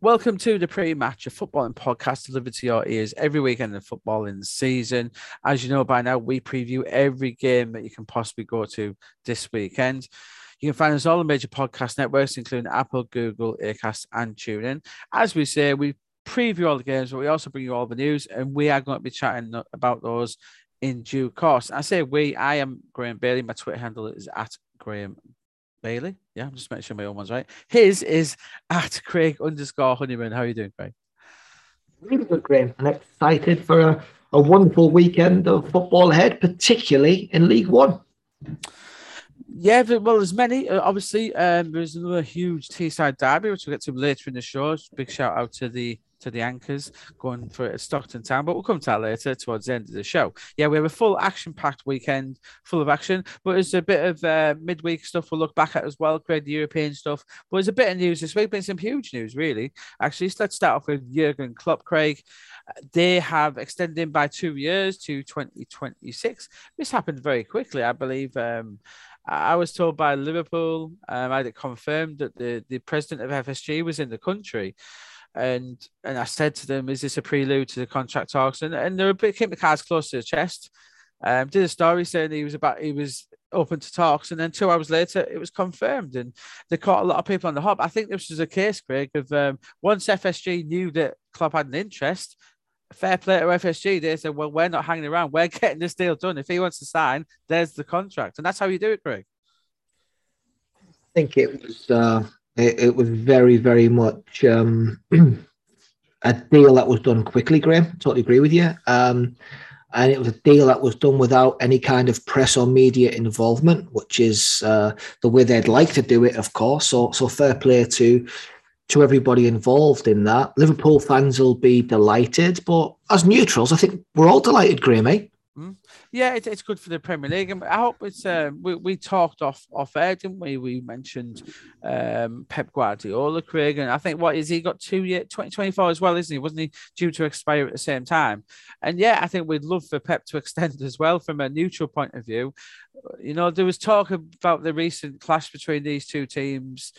Welcome to the pre-match, a footballing podcast delivered to your ears every weekend of footballing season. As you know by now, we preview every game that you can possibly go to this weekend. You can find us on all on major podcast networks, including Apple, Google, Acast, and TuneIn. As we say, we preview all the games, but we also bring you all the news, and we are going to be chatting about those in due course. I say we, I am Graeme Bailey. My Twitter handle is at Graeme Bailey. Yeah, I'm just making sure my own one's right. His is at Craig underscore Honeyman. How are you doing, Craig? Really good, Graeme. And excited for a, a wonderful weekend of football ahead, particularly in League One. Yeah, well, there's many. Uh, obviously, um, there's another huge Teesside derby, which we'll get to later in the show. Big shout out to the to the anchors going for Stockton Town, but we'll come to that later towards the end of the show. Yeah, we have a full action packed weekend full of action, but there's a bit of uh, midweek stuff we'll look back at as well, the European stuff. But there's a bit of news this week, been some huge news, really. Actually, so let's start off with Jurgen Klopp, Craig. They have extended by two years to 2026. This happened very quickly, I believe. Um, I was told by Liverpool, um, I had it confirmed that the, the president of FSG was in the country and and I said to them, "Is this a prelude to the contract talks?" And and they were a bit kept the cards close to the chest. Um, did a story saying he was about he was open to talks, and then two hours later it was confirmed, and they caught a lot of people on the hop. I think this was a case, Craig, of um, once FSG knew that Klopp had an interest. Fair play to FSG. They said, "Well, we're not hanging around. We're getting this deal done. If he wants to sign, there's the contract, and that's how you do it, Craig." I think it was uh, it, it was very, very much um, a deal that was done quickly, Graeme. Totally agree with you. Um, and it was a deal that was done without any kind of press or media involvement, which is uh, the way they'd like to do it, of course. So, so fair play to to everybody involved in that. Liverpool fans will be delighted, but as neutrals, I think we're all delighted, Graeme. Eh? Yeah, it, it's good for the Premier League, and I hope it's. Uh, we, we talked off off air, didn't we? We mentioned um, Pep Guardiola, Craig, and I think what is he got two year twenty twenty four as well, isn't he? Wasn't he due to expire at the same time? And yeah, I think we'd love for Pep to extend as well from a neutral point of view. You know, there was talk about the recent clash between these two teams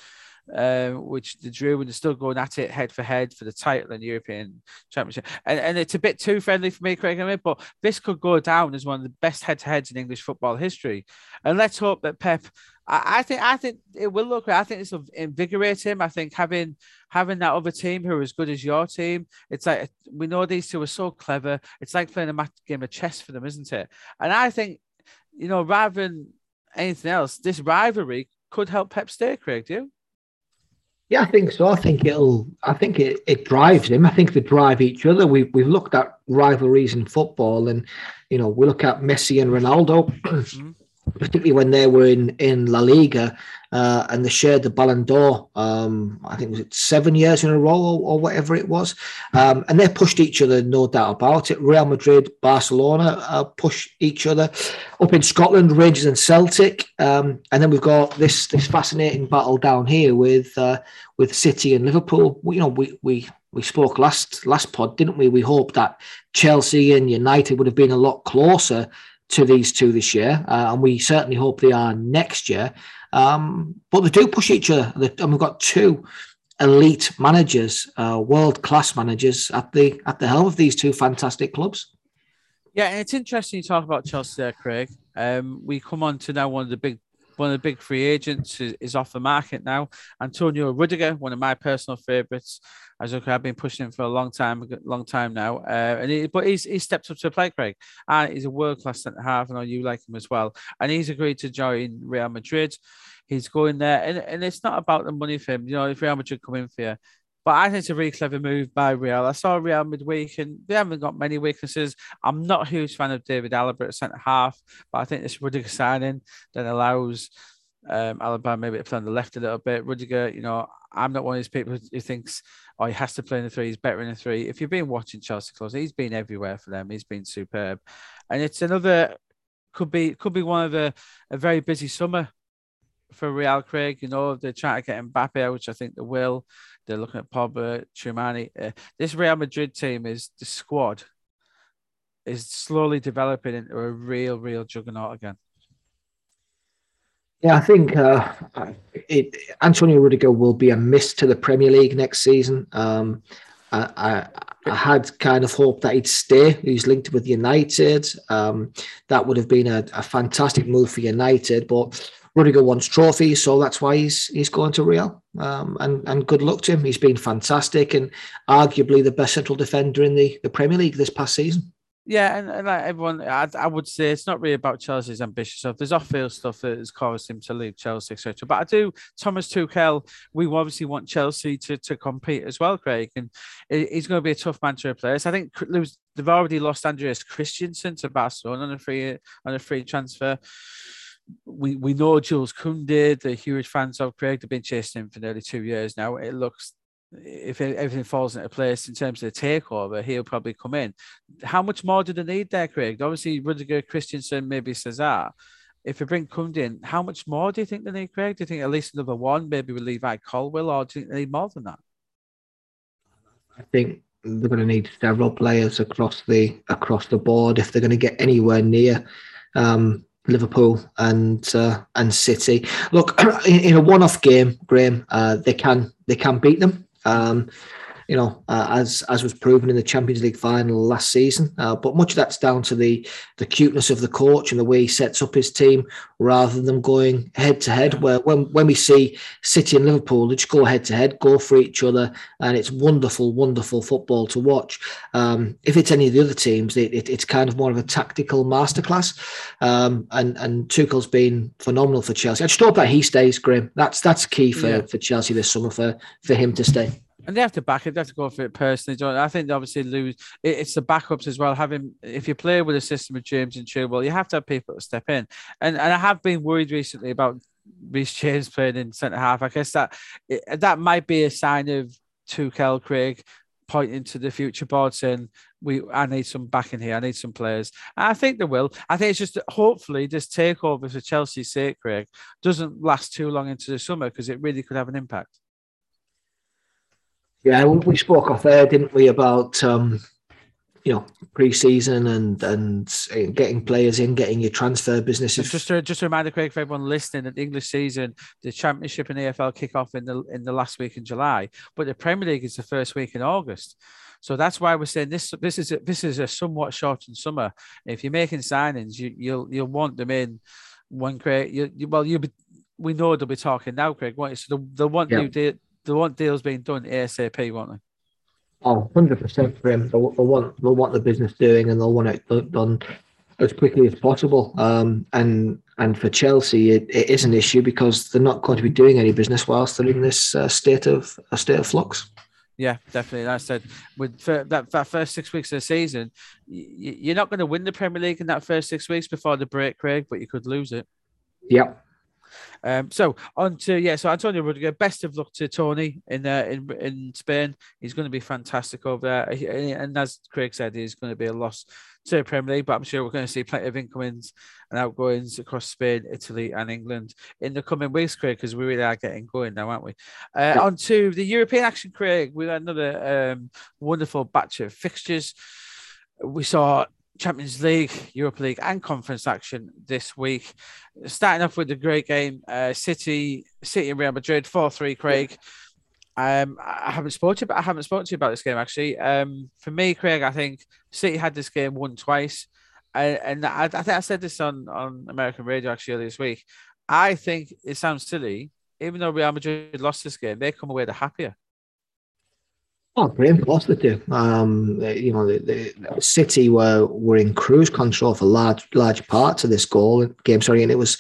um, which the drew and they're still going at it head for head for the title and European Championship. And, and it's a bit too friendly for me, Craig, I mean, but this could go down as one of the best head to heads in English football history. And let's hope that Pep. I, I think I think it will look. I think this will invigorate him. I think having having that other team who are as good as your team, it's like we know these two are so clever. It's like playing a game of chess for them, isn't it? And I think, you know, rather than anything else, this rivalry could help Pep stay, Craig. Do you? Yeah, I think so. I think it'll. I think it, it drives him. I think they drive each other. We've we've looked at rivalries in football, and you know we look at Messi and Ronaldo. Mm-hmm. Particularly when they were in in La Liga uh, and they shared the Ballon d'Or. Um, I think was it seven years in a row or, or whatever it was, um, and they pushed each other, no doubt about it. Real Madrid, Barcelona uh, push each other. Up in Scotland, Rangers and Celtic, um, and then we've got this this fascinating battle down here with uh, with City and Liverpool. We, you know, we we we spoke last last pod, didn't we? We hoped that Chelsea and United would have been a lot closer to these two this year, uh, and we certainly hope they are next year. Um, but they do push each other, and we've got two elite managers, uh, world class managers at the at the helm of these two fantastic clubs. Yeah, and it's interesting you talk about Chelsea there, Craig. Um, we come on to now one of the big one of the big free agents is, is off the market now. Antonio Rudiger, one of my personal favourites. As I've been pushing him for a long time, long time now. Uh, and he, but he's he stepped up to play, Craig. And he's a world class centre half. I know you like him as well. And he's agreed to join Real Madrid. He's going there, and, and it's not about the money for him. You know, if Real Madrid come in for you, but I think it's a really clever move by Real. I saw Real midweek and they haven't got many weaknesses. I'm not a huge fan of David Alaba at centre half, but I think this Rudiger signing that allows um, maybe to play on the left a little bit. Rudiger, you know, I'm not one of these people who thinks, oh, he has to play in the three. He's better in the three. If you've been watching Chelsea closely, he's been everywhere for them. He's been superb, and it's another could be could be one of a, a very busy summer for Real Craig. You know, they're trying to get Mbappe, which I think they will. They're looking at Pogba, Tchouameni. Uh, this Real Madrid team is the squad is slowly developing into a real, real juggernaut again. Yeah, I think uh, it, Antonio Rudiger will be a miss to the Premier League next season. Um, I, I, I, had kind of hoped that he'd stay. He's linked with United. Um, that would have been a, a, fantastic move for United, but Rudiger wants trophies, so that's why he's he's going to Real. Um, and and good luck to him. He's been fantastic and arguably the best central defender in the, the Premier League this past season. Yeah, and, and like everyone, I, I, would say it's not really about Chelsea's ambitious stuff. There's off-field stuff that has caused him to leave Chelsea, etc. But I do, Thomas Tuchel. We obviously want Chelsea to to compete as well, Craig, and he's going to be a tough man to replace. I think they've already lost Andreas Christensen to Barcelona on a free on a free transfer. We we know Jules Koundé, the huge fans of Craig. They've been chasing him for nearly two years now. It looks if everything falls into place in terms of the takeover, he'll probably come in. How much more do they need there, Craig? Obviously, Rudiger, Christensen, maybe Cesar. If we bring Koundé in, how much more do you think they need, Craig? Do you think at least another one, maybe with Levi Colwill, or do you think they need more than that? I think they're going to need several players across the across the board if they're going to get anywhere near um, Liverpool and uh, and City. Look, in, in a one-off game, Graeme, uh, they can they can beat them. Um, you know, uh, as as was proven in the Champions League final last season. Uh, but much of that's down to the the cuteness of the coach and the way he sets up his team, rather than going head to head. Where when when we see City and Liverpool, they just go head to head, go for each other, and it's wonderful, wonderful football to watch. Um, if it's any of the other teams, it, it, it's kind of more of a tactical masterclass. Um, and and Tuchel's been phenomenal for Chelsea. I just hope that he stays, Graeme. That's that's key for, yeah. for Chelsea this summer for for him to stay and they have to back it. They have to go for it personally. Don't I think they obviously lose. it's the backups as well. Having if you play with a system of James and Chilwell, you have to have people to step in. And and I have been worried recently about Reece James playing in centre half. I guess that that might be a sign of Tuchel Craig pointing to the future board saying we I need some backing here. I need some players. And I think they will. I think it's just hopefully this takeover for Chelsea's sake, Craig, doesn't last too long into the summer because it really could have an impact. Yeah, we spoke off there, didn't we, about um, you know pre-season and and getting players in, getting your transfer businesses. Just to, just a reminder, Craig, for everyone listening, that the English season, the Championship and EFL kick off in the in the last week in July, but the Premier League is the first week in August. So that's why we're saying this. This is a, this is a somewhat shortened summer. If you're making signings, you, you'll you'll want them in when Craig. You, you well, you we know they'll be talking now, Craig. Won't you? So they'll, they'll want yeah. new they want deals being done ASAP, won't they? Oh, 100% for him. They'll, they'll, want, they'll want the business doing and they'll want it done as quickly as possible. Um, and and for Chelsea, it, it is an issue because they're not going to be doing any business whilst they're in this uh, state of a state of flux. Yeah, definitely. Like I said, with that, that first six weeks of the season, you're not going to win the Premier League in that first six weeks before the break, Craig, but you could lose it. Yep. Um, so on to yeah, so Antonio Rudiger. Best of luck to Tony in uh, in in Spain. He's going to be fantastic over there, and as Craig said, he's going to be a loss to the Premier League. But I'm sure we're going to see plenty of incomings and outgoings across Spain, Italy, and England in the coming weeks, Craig, because we really are getting going now, aren't we? Uh, on to the European action, Craig. Had another um, wonderful batch of fixtures. We saw Champions League, Europa League, and Conference action this week. Starting off with the great game, uh, City, City and Real Madrid, four three. Craig, um, I haven't spoken to you, but I haven't spoken to you about this game actually. Um, for me, Craig, I think City had this game won twice, and, and I, I think I said this on on American radio actually earlier this week. I think it sounds silly, even though Real Madrid lost this game, they come away the happier. Oh, they do. Um, you know, the, the, City were were in cruise control for large large parts of this goal game. Sorry, and it was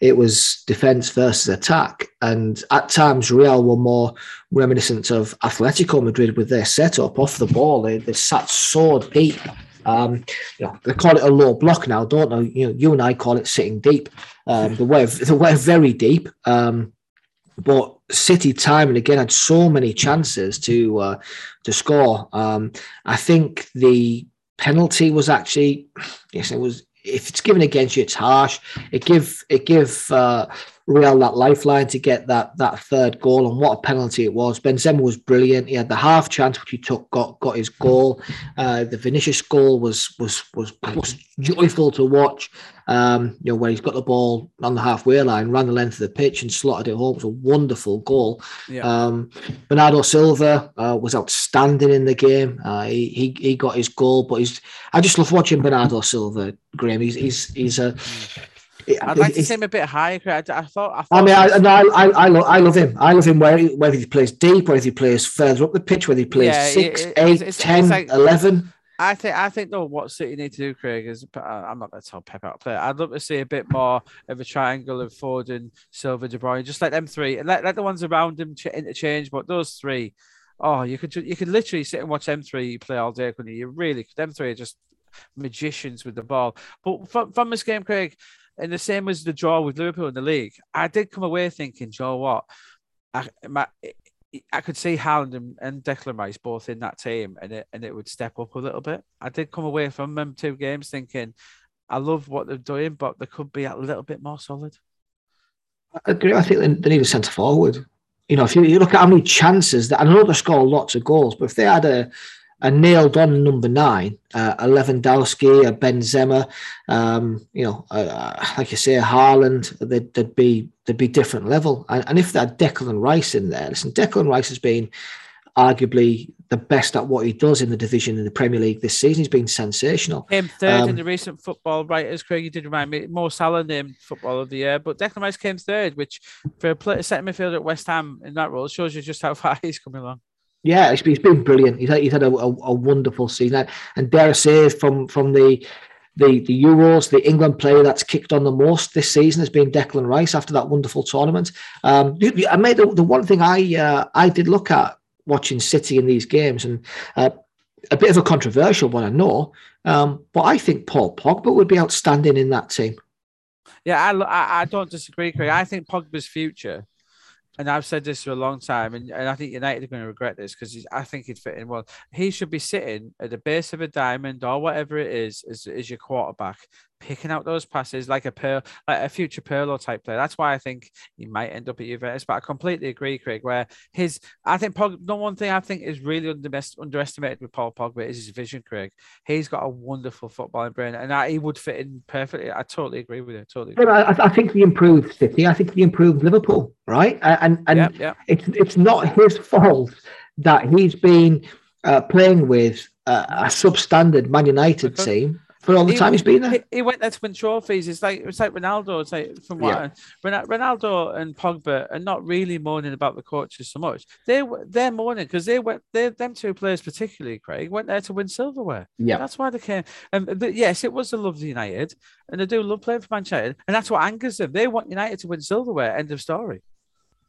it was defense versus attack, and at times Real were more reminiscent of Atletico Madrid with their setup off the ball. They, they sat so deep. Um, you know, they call it a low block now, don't they? You know, you and I call it sitting deep. Um, they were they were very deep. Um, but City time and again had so many chances to uh, to score. Um, I think the penalty was actually yes, it was. If it's given against you, it's harsh. It give it give uh, Real that lifeline to get that that third goal, and what a penalty it was. Benzema was brilliant. He had the half chance which he took, got got his goal. Uh, the Vinicius goal was was was was joyful to watch. Um, you know where he's got the ball on the halfway line, ran the length of the pitch, and slotted it home. It was a wonderful goal. Yeah. Um, Bernardo Silva uh, was outstanding in the game. Uh, he, he he got his goal, but he's I just love watching Bernardo Silva. Graeme, he's he's he's a I'd like to see him a bit higher. I, I thought. I, thought I mean, I, I, I, I, love, I love him. I love him whether, whether he plays deep, whether he plays further up the pitch, whether he plays yeah, six, it, eight, it's, 10, it's like, 11. I think I think though what City need to do, Craig, is I'm not going to tell Pep out play. I'd love to see a bit more of a triangle of Foden, Silva, De Bruyne. Just let them three and let, let the ones around them ch- interchange. But those three, oh, you could you could literally sit and watch them three play all day, couldn't you? You really could. Them three are just magicians with the ball. But from, from this game, Craig, and the same as the draw with Liverpool in the league, I did come away thinking, Joe, what? I, my, I could see Haaland and, and Declan Rice both in that team, and it and it would step up a little bit. I did come away from them two games thinking, I love what they're doing, but they could be a little bit more solid. I agree. I think they, they need a centre forward. You know, if you, you look at how many chances that I know they score lots of goals, but if they had a a nailed on number nine, uh, a Lewandowski, a Benzema, um, you know, uh, like you say, a Haaland, they'd, they'd, be they'd be different level. And, and if that Declan Rice in there, listen, Declan Rice has been arguably the best at what he does in the division in the Premier League this season. He's been sensational. Came third um, in the recent football writers. Craig, you did remind me. Mo Salah named Football of the Year, but Declan Rice came third, which for a centre midfielder at West Ham in that role shows you just how far he's coming along. Yeah, he's been brilliant. He's had, he's had a, a, a wonderful season. And dare I say, from from the the the Euros, the England player that's kicked on the most this season has been Declan Rice after that wonderful tournament. Um, I made the, the one thing I uh, I did look at watching City in these games, and uh, a bit of a controversial one, I know, um, but I think Paul Pogba would be outstanding in that team. Yeah, I, I don't disagree, Craig. I think Pogba's future and I've said this for a long time, and, and I think United are going to regret this because I think he'd fit in well. He should be sitting at the base of a diamond or whatever it is as, as your quarterback, picking out those passes like a pearl, like a future Pirlo type player. That's why I think he might end up at Juventus. But I completely agree, Craig. Where his, I think Pog, no one thing I think is really under, underestimated with Paul Pogba is his vision, Craig. He's got a wonderful footballing brain, and I, he would fit in perfectly. I totally agree with you. Totally. I, I, think he improved City. I think he improved Liverpool. Right, and and yep, yep. it's it's not his fault that he's been uh, playing with uh, a substandard Man United team for all the he, time he's been there. He, he, went there to win trophies. It's like it's like Ronaldo. It's like from what yeah. Ronaldo and Pogba are not really mourning about the coaches so much. They they're mourning because they went. They them two players particularly, Craig, went there to win silverware. Yeah, that's why they came. And but yes, it was the love of United, and they do love playing for Manchester, and that's what angers them. They want United to win silverware. End of story.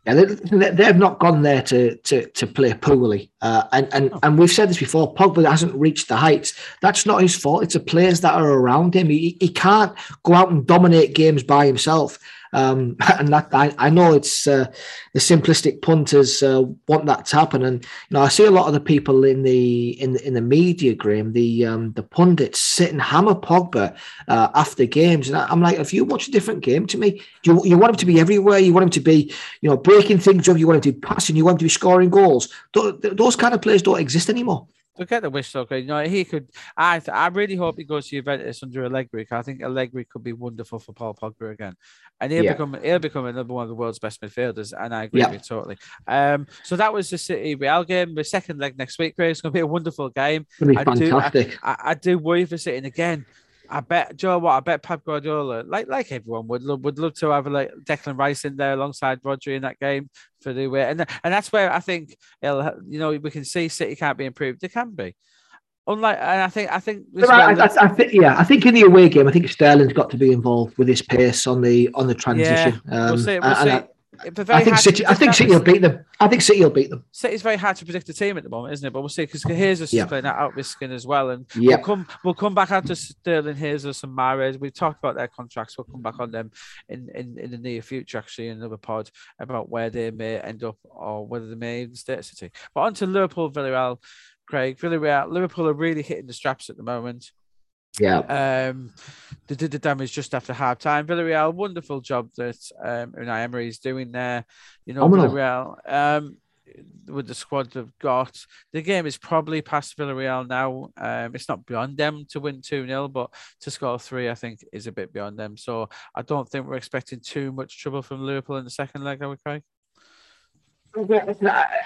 Yeah, they, they've not gone there to to, to play poorly, uh, and and and we've said this before. Pogba hasn't reached the heights. That's not his fault. It's the players that are around him. He he can't go out and dominate games by himself. Um, and that I, I know it's uh, the simplistic punters uh, want that to happen, and you know I see a lot of the people in the in the in the media, Graeme, the um, the pundits sit and hammer Pogba uh, after games, and I'm like, if you watch a different game to me, you you want him to be everywhere, you want him to be you know breaking things up, you want him to be passing, you want him to be scoring goals. Those kind of players don't exist anymore. Forget the wish though, you know he could. I I really hope he goes to Juventus under Allegri. I think Allegri could be wonderful for Paul Pogba again, and he'll yeah. become he'll become another one of the world's best midfielders. And I agree yeah. with you totally. Um, so that was the City Real game. The second leg next week, Craig. It's going to be a wonderful game. It's going to be I fantastic. Do, I, I, I do worry for City again. I bet Joe. What I bet Pep Guardiola, like like everyone would love, would love to have like Declan Rice in there alongside Rodri in that game for the way, and and that's where I think it'll, you know we can see City can't be improved. They can be. Unlike, and I think, I think, I, I, I, think, yeah, I think in the away game, I think Sterling's got to be involved with his pace on the on the transition. Yeah, we'll um, see, we'll see. I think City. I think City will beat them. I think City will beat them. City's very hard to predict the team at the moment, isn't it? But we'll see because here's yeah. playing that out risking as well, and yeah. we'll come. We'll come back out to Sterling, Jesus, and Mahrez. We've talked about their contracts. We'll come back on them in, in, in the near future, actually, in another pod about where they may end up or whether they may even stay at City. But on to Liverpool, Villarreal. Craig. Villarreal, Liverpool are really hitting the straps at the moment. Yeah. Um, they did the damage just after half time. Villarreal, wonderful job that um, Unai Emery is doing there. You know, Phenomenal. Villarreal, um, with the squad they've got, the game is probably past Villarreal now. Um, it's not beyond them to win 2 0, but to score three, I think, is a bit beyond them. So I don't think we're expecting too much trouble from Liverpool in the second leg, are we, Craig?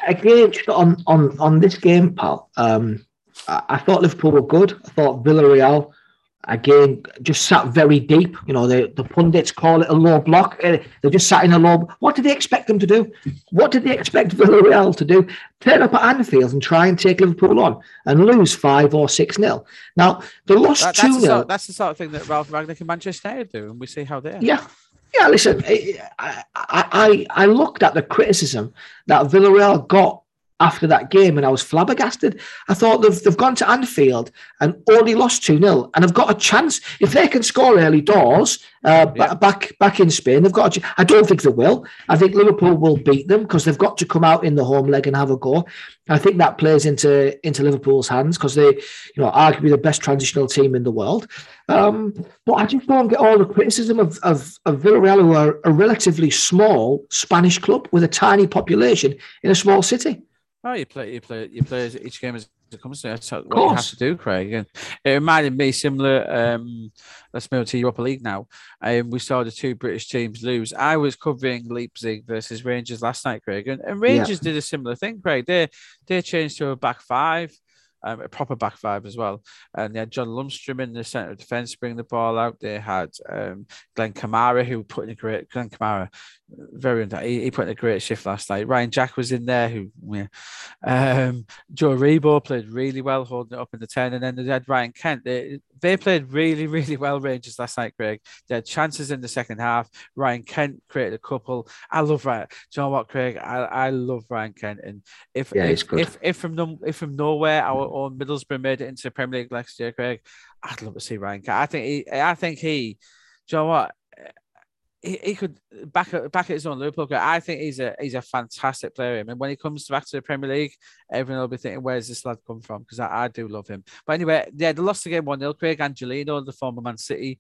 Again, just on, on, on this game, pal, um, I, I thought Liverpool were good. I thought Villarreal, again, just sat very deep. You know, the, the pundits call it a low block. Uh, They just sat in a low. What did they expect them to do? What did they expect Villarreal to do? Turn up at Anfield and try and take Liverpool on and lose five or six nil. Now they lost That- two that's, the nil. sort, that's the sort of thing that Ralf Rangnick and Manchester United do, and we see how they are. Yeah. Yeah, listen, I, I, I looked at the criticism that Villarreal got after that game and I was flabbergasted. I thought they've, they've gone to Anfield and only lost 2 0 and have got a chance. If they can score early doors uh, Yeah. back back in Spain, they've got a ch- I don't think they will. I think Liverpool will beat them because they've got to come out in the home leg and have a go. I think that plays into into Liverpool's hands because they, you know, arguably the best transitional team in the world. Um, but I just don't get all the criticism of, of, of Villarreal, who are a relatively small Spanish club with a tiny population in a small city. Oh, you play, you play, you play each game as it comes to. That's what you have to do, Craig. And it reminded me similar. Um, let's move to Europa League now. Um, we saw the two British teams lose. I was covering Leipzig versus Rangers last night, Craig, and, and Rangers did a similar thing, Craig. They they changed to a back five. Um, a proper back five as well. And they had John Lundstram in the centre of defence bring the ball out. They had um, Glenn Kamara, who put in a great Glenn Kamara, very under- he, he put in a great shift last night. Ryan Jack was in there, who yeah. Um, Joe Aribo played really well, holding it up in the 10. And then they had Ryan Kent. They, they played really, really well, Rangers, last night, Craig. They had chances in the second half. Ryan Kent created a couple. I love Ryan. Do you know what, Craig? I, I love Ryan Kent. And if, Yeah, if, if, if, from if from nowhere our own Middlesbrough made it into the Premier League next year, Craig, I'd love to see Ryan Kent. I think he, I think he, do you know what? He, he could back at back at his own Liverpool. I think he's a he's a fantastic player. I mean, when he comes back to the Premier League, everyone will be thinking, "Where's this lad come from?" Because I, I do love him. But anyway, yeah, they lost the game one 0 Craig Angelino, the former Man City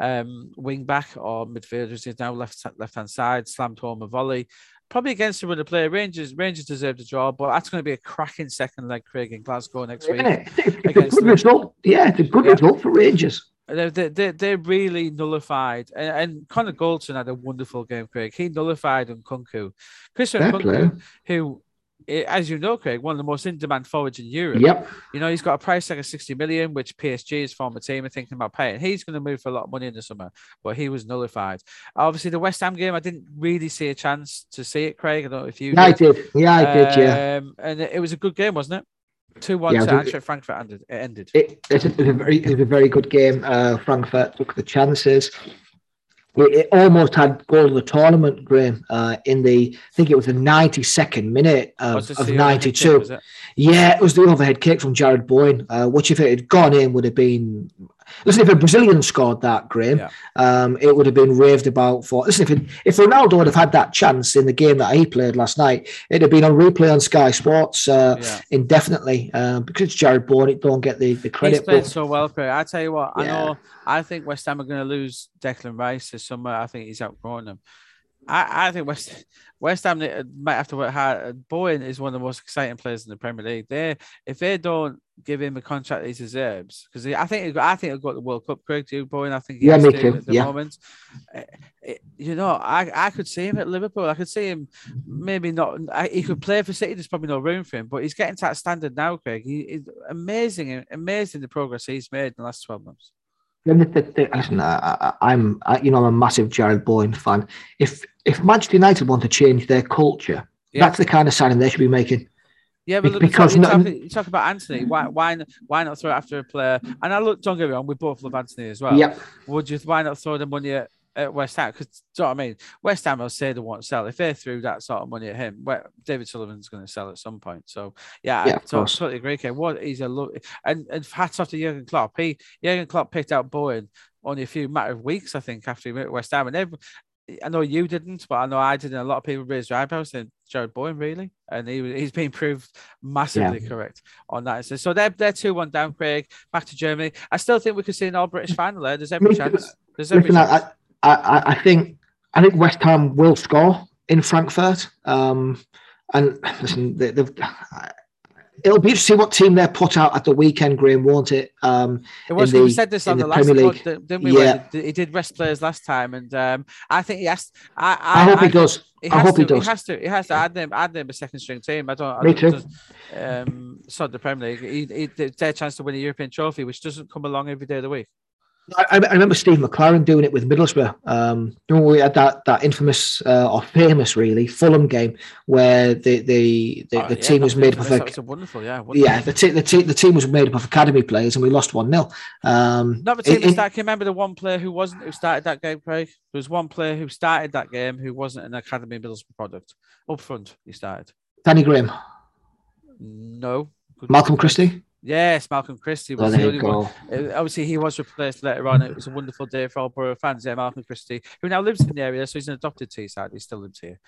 um, wing back or midfielder, he's now left left hand side, slammed home a volley. Probably against him the other player. Rangers Rangers deserve the draw, but that's going to be a cracking second leg, Craig, in Glasgow next week. It's a good result. Yeah, it's a good Yeah. result for Rangers. They, they, they, they really nullified, and, and Connor Goldson had a wonderful game, Craig. He nullified Nkunku. Christian Fair. Nkunku, who, as you know, Craig, one of the most in-demand forwards in Europe. Yep. You know, he's got a price tag of 60 million, which PSG, his former team, are thinking about paying. He's going to move for a lot of money in the summer, but he was nullified. Obviously, the West Ham game, I didn't really see a chance to see it, Craig. I don't know if you Yeah, I did. Yeah, I did. Yeah. Um, and it was a good game, wasn't it? 2 1 Yeah, to Eintracht Frankfurt ended. It ended. It, it, was a very, it was a very good game. Uh, Frankfurt took the chances. It, it almost had goal of the tournament, Graeme, uh, in the, I think it was the 92nd minute of, of the overhead kick, 92. it? Yeah, it was the overhead kick from Jarrod Bowen, uh, which if it had gone in would have been. Listen, if a Brazilian scored that, Graeme, Yeah. um, it would have been raved about for. Listen, if, it, if Ronaldo would have had that chance in the game that he played last night, it'd have been on replay on Sky Sports uh, Yeah. indefinitely. Uh, because it's Jarrod Bowen, it don't get the, the He's credit. played But so well, Craig. I tell you what, I know. I think West Ham are going to lose Declan Rice this summer. I think he's outgrown them. I, I think West West Ham might have to work hard. Bowen is one of the most exciting players in the Premier League. They, if they don't give him the contract he deserves, because I think I think he'll go to the World Cup. Craig, you, Bowen? I think Yeah, me too. at the Yeah. moment. It- you know, I, I could see him at Liverpool. I could see him maybe not. I, he could play for City. There's probably no room for him, but he's getting to that standard now, Craig. He is amazing, amazing the progress he's made in the last twelve months. Then the, the, the, listen, I, I, you know, I'm a massive Jarrod Bowen fan. If if Manchester United want to change their culture, Yeah. that's the kind of signing they should be making. Yeah, but Be- look, you because talk, you, talk, you talk about Antony. Why, why, why not throw it after a player? And I look, don't get me wrong, we both love Antony as well. Yep. Would you? Why not throw the money at, at West Ham? Because do you know what I mean? West Ham will say they won't sell. If they threw that sort of money at him, well, David Sullivan's going to sell at some point. So yeah, Yeah, I of to- course. totally agree. Ken. What he's a look and and hats off to Jurgen Klopp. He Jurgen Klopp picked out Bowen only a few matter of weeks, I think, after he went to West Ham, and every, I know you didn't, but I know I did. And a lot of people raised their eyebrows saying Jarrod Bowen, really? And he he's been proved massively yeah. correct on that. So, so they're they're two one down, Craig. Back to Germany. I still think we could see an all British final there. There's every chance. There's every Listen, chance. I, I, I think I think West Ham will score in Frankfurt. Um, and listen, they, it'll be interesting what team they're put out at the weekend, Graeme, won't it? Um, it was. The, we said this on the, the last League. didn't we? Yeah. He did rest players last time, and um, I think he has. I, I, I hope I, he does. He I hope to, he does. He has to. He has to add them. Add them a second string team. I don't. Me I don't, too. Um, so the Premier League. He, he, their chance to win a European trophy, which doesn't come along every day of the week. I, I, remember Steve McClaren doing it with Middlesbrough. Um, know, we had that that infamous uh, or famous, really, Fulham game where the the the, oh, the yeah, team was made up of a, wonderful, yeah, wonderful. yeah. The, t- the, t- the team was made up of academy players, and we lost one 0 um, Not the team that started. Can remember the one player who wasn't who started that game, Craig? There was one player who started that game who wasn't an academy Middlesbrough product. Up front, he started. Danny Graham. No. Malcolm Christie. Yes, Malcolm Christie was the only one. obviously, he was replaced later on. It was a wonderful day for all Borough fans. Yeah, Malcolm Christie, who now lives in the area, so he's an adopted Teesside. He still lives here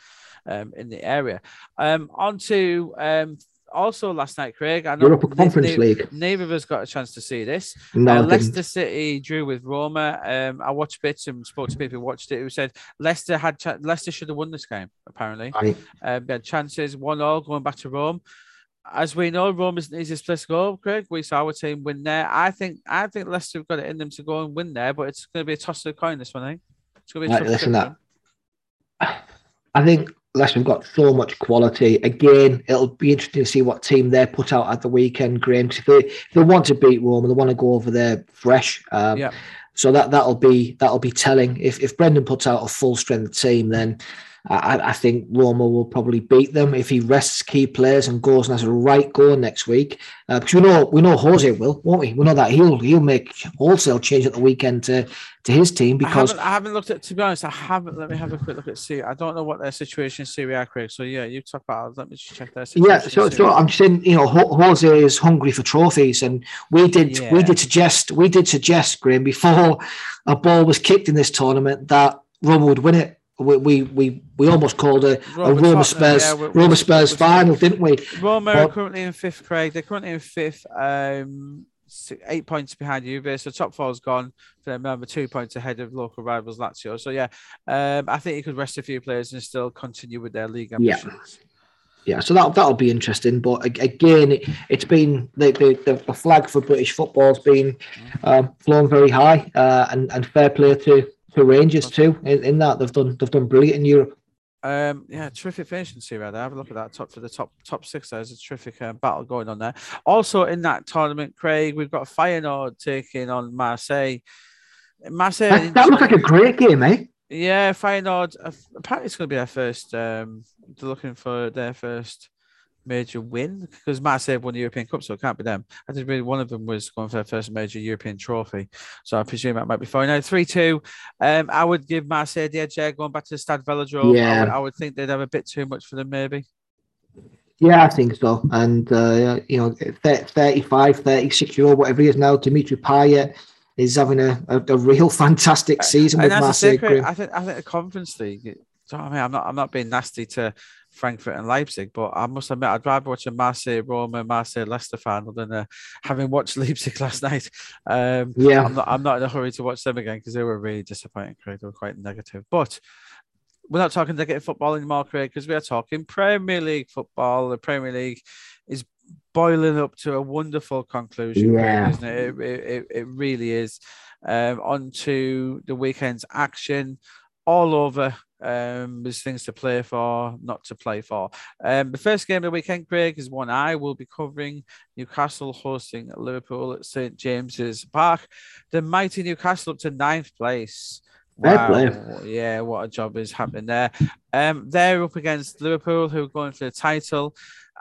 um, in the area. Um, on to um, also last night, Craig. I know Europa Conference neither, League. Neither of us got a chance to see this. No, uh, Leicester City drew with Roma. Um, I watched bits and spoke to people who watched it who said Leicester had Leicester should have won this game. Apparently, right. um, they had chances. One all going back to Rome as we know, Rome isn't the easiest place to go. Craig, we saw our team win there. I think I think Leicester have got it in them to go and win there, but it's going to be a toss of the coin. This one, think. It's going to be right, listen that. I think Leicester have got so much quality. Again, it'll be interesting to see what team they put out at the weekend, Graeme. Because if they, if they want to beat Rome and they want to go over there fresh, um, yeah. So that that'll be that'll be telling. If if Brendan puts out a full strength team, then I, I, think Roma will probably beat them if he rests key players and goes and has a right go next week. Uh, because we know we know Jose will, won't we? We know that he'll he'll make wholesale change at the weekend to to his team because I haven't, I haven't looked at to be honest. I haven't. Let me have a quick look at see. I don't know what their situation in Serie Craig. So yeah, you talk about. Let me just check their situation. Yeah, so, so I'm saying, you know, Jose is hungry for trophies, and we did yeah. we did suggest we did suggest Graeme before a ball was kicked in this tournament that Roma would win it we we we, we almost called a, Roma, a Roma Spurs yeah, Roma Spurs final, didn't we? Roma are currently in fifth, Craig. They're currently in fifth, um, eight points behind Juve. So top four's gone for them. Remember, two points ahead of local rivals Lazio. So yeah, um, I think you could rest a few players and still continue with their league ambitions. Yeah. Yeah, so that that'll be interesting. But again, it, has been the, the, the flag for British football has been um, flown very high, uh, and and fair play to to Rangers too. In, in that they've done they've done brilliant in Europe. Um, yeah, terrific finish in Serie A. Have a look at that top for the top top six. There's a terrific uh, battle going on there. Also in that tournament, Craig, we've got Feyenoord taking on Marseille. Marseille. That, that looks like a great game, eh? Yeah, Feyenoord. Uh, apparently, it's going to be their first. Um, they're looking for their first major win because Marseille won the European Cup, so it can't be them. I think really one of them was going for their first major European trophy, so I presume that might be fine. Now three two, um, I would give Marseille the edge there going back to the Stade Velodrome. Yeah. I would, I would think they'd have a bit too much for them, maybe. Yeah, I think so. And, uh, you know, 35, 36 year old, whatever he is now, Dimitri Payet is having a, a, a real fantastic season and with Marseille. I think, I think the Conference League, I mean, I'm not, I'm not being nasty to Frankfurt and Leipzig. But I must admit, I'd rather watch a Marseille Roma, Marseille Leicester final than uh, having watched Leipzig last night. Um, yeah, I'm not, I'm not in a hurry to watch them again because they were really disappointing. Craig, they were quite negative. But we're not talking negative football anymore, Craig, because we are talking Premier League football. The Premier League is boiling up to a wonderful conclusion, yeah. Isn't it? It, it, it really is. Um, on to the weekend's action all over um, there's things to play for, not to play for. Um, the first game of the weekend, Craig, is one I will be covering. Newcastle hosting Liverpool at St James's Park. The mighty Newcastle up to ninth place. Wow. Yeah, what a job is happening there. Um, they're up against Liverpool, who are going for the title.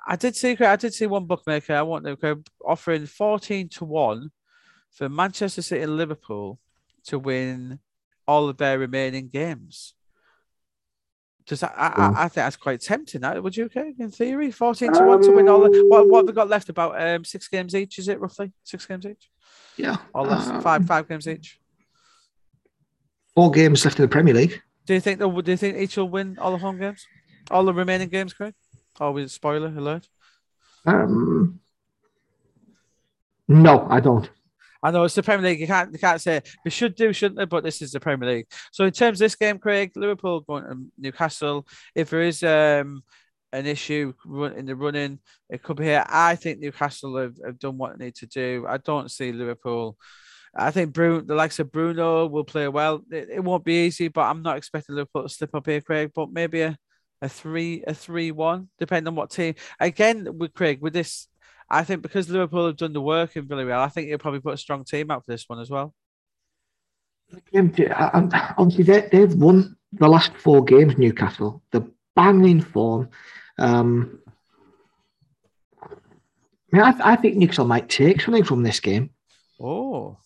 I did see, I did see one bookmaker. I want them offering fourteen to one for Manchester City and Liverpool to win all of their remaining games. Does that, I, I, I, think that's quite tempting. That Would you okay in theory? 14 to um, 1 to win all the, what, what have we got left? About um, six games each, is it roughly? Six games each? Yeah. Or less, um, five five games each. Four games left in the Premier League. Do you think do you think each will win all the home games, all the remaining games, Craig? Or with spoiler alert? Um, no, I don't. I know it's the Premier League. You can't you can't say they should do, shouldn't they? But this is the Premier League. So in terms of this game, Craig, Liverpool going to Newcastle. If there is um an issue in the running, it could be here. I think Newcastle have, have done what they need to do. I don't see Liverpool. I think Bruno, the likes of Bruno will play well. It, it, won't be easy, but I'm not expecting Liverpool to slip up here, Craig. But maybe a, a three, a three one, depending on what team. Again, with Craig, with this, I think because Liverpool have done the work in Villarreal, I think he'll probably put a strong team out for this one as well. Obviously, they, they've won the last four games. Newcastle, the banging form. Um, I mean, I, I think Newcastle might take something from this game. Oh,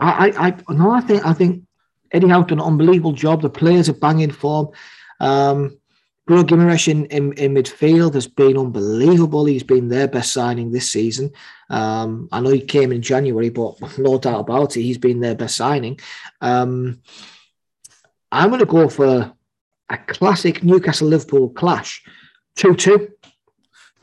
I, I, I, no, I think, I think Eddie Howe done an unbelievable job. The players are banging form. Um, Bruno Guimaraes in, in, in, midfield has been unbelievable. He's been their best signing this season. Um, I know he came in January, but no doubt about it, he's been their best signing. Um, I'm going to go for a classic Newcastle Liverpool clash, two two.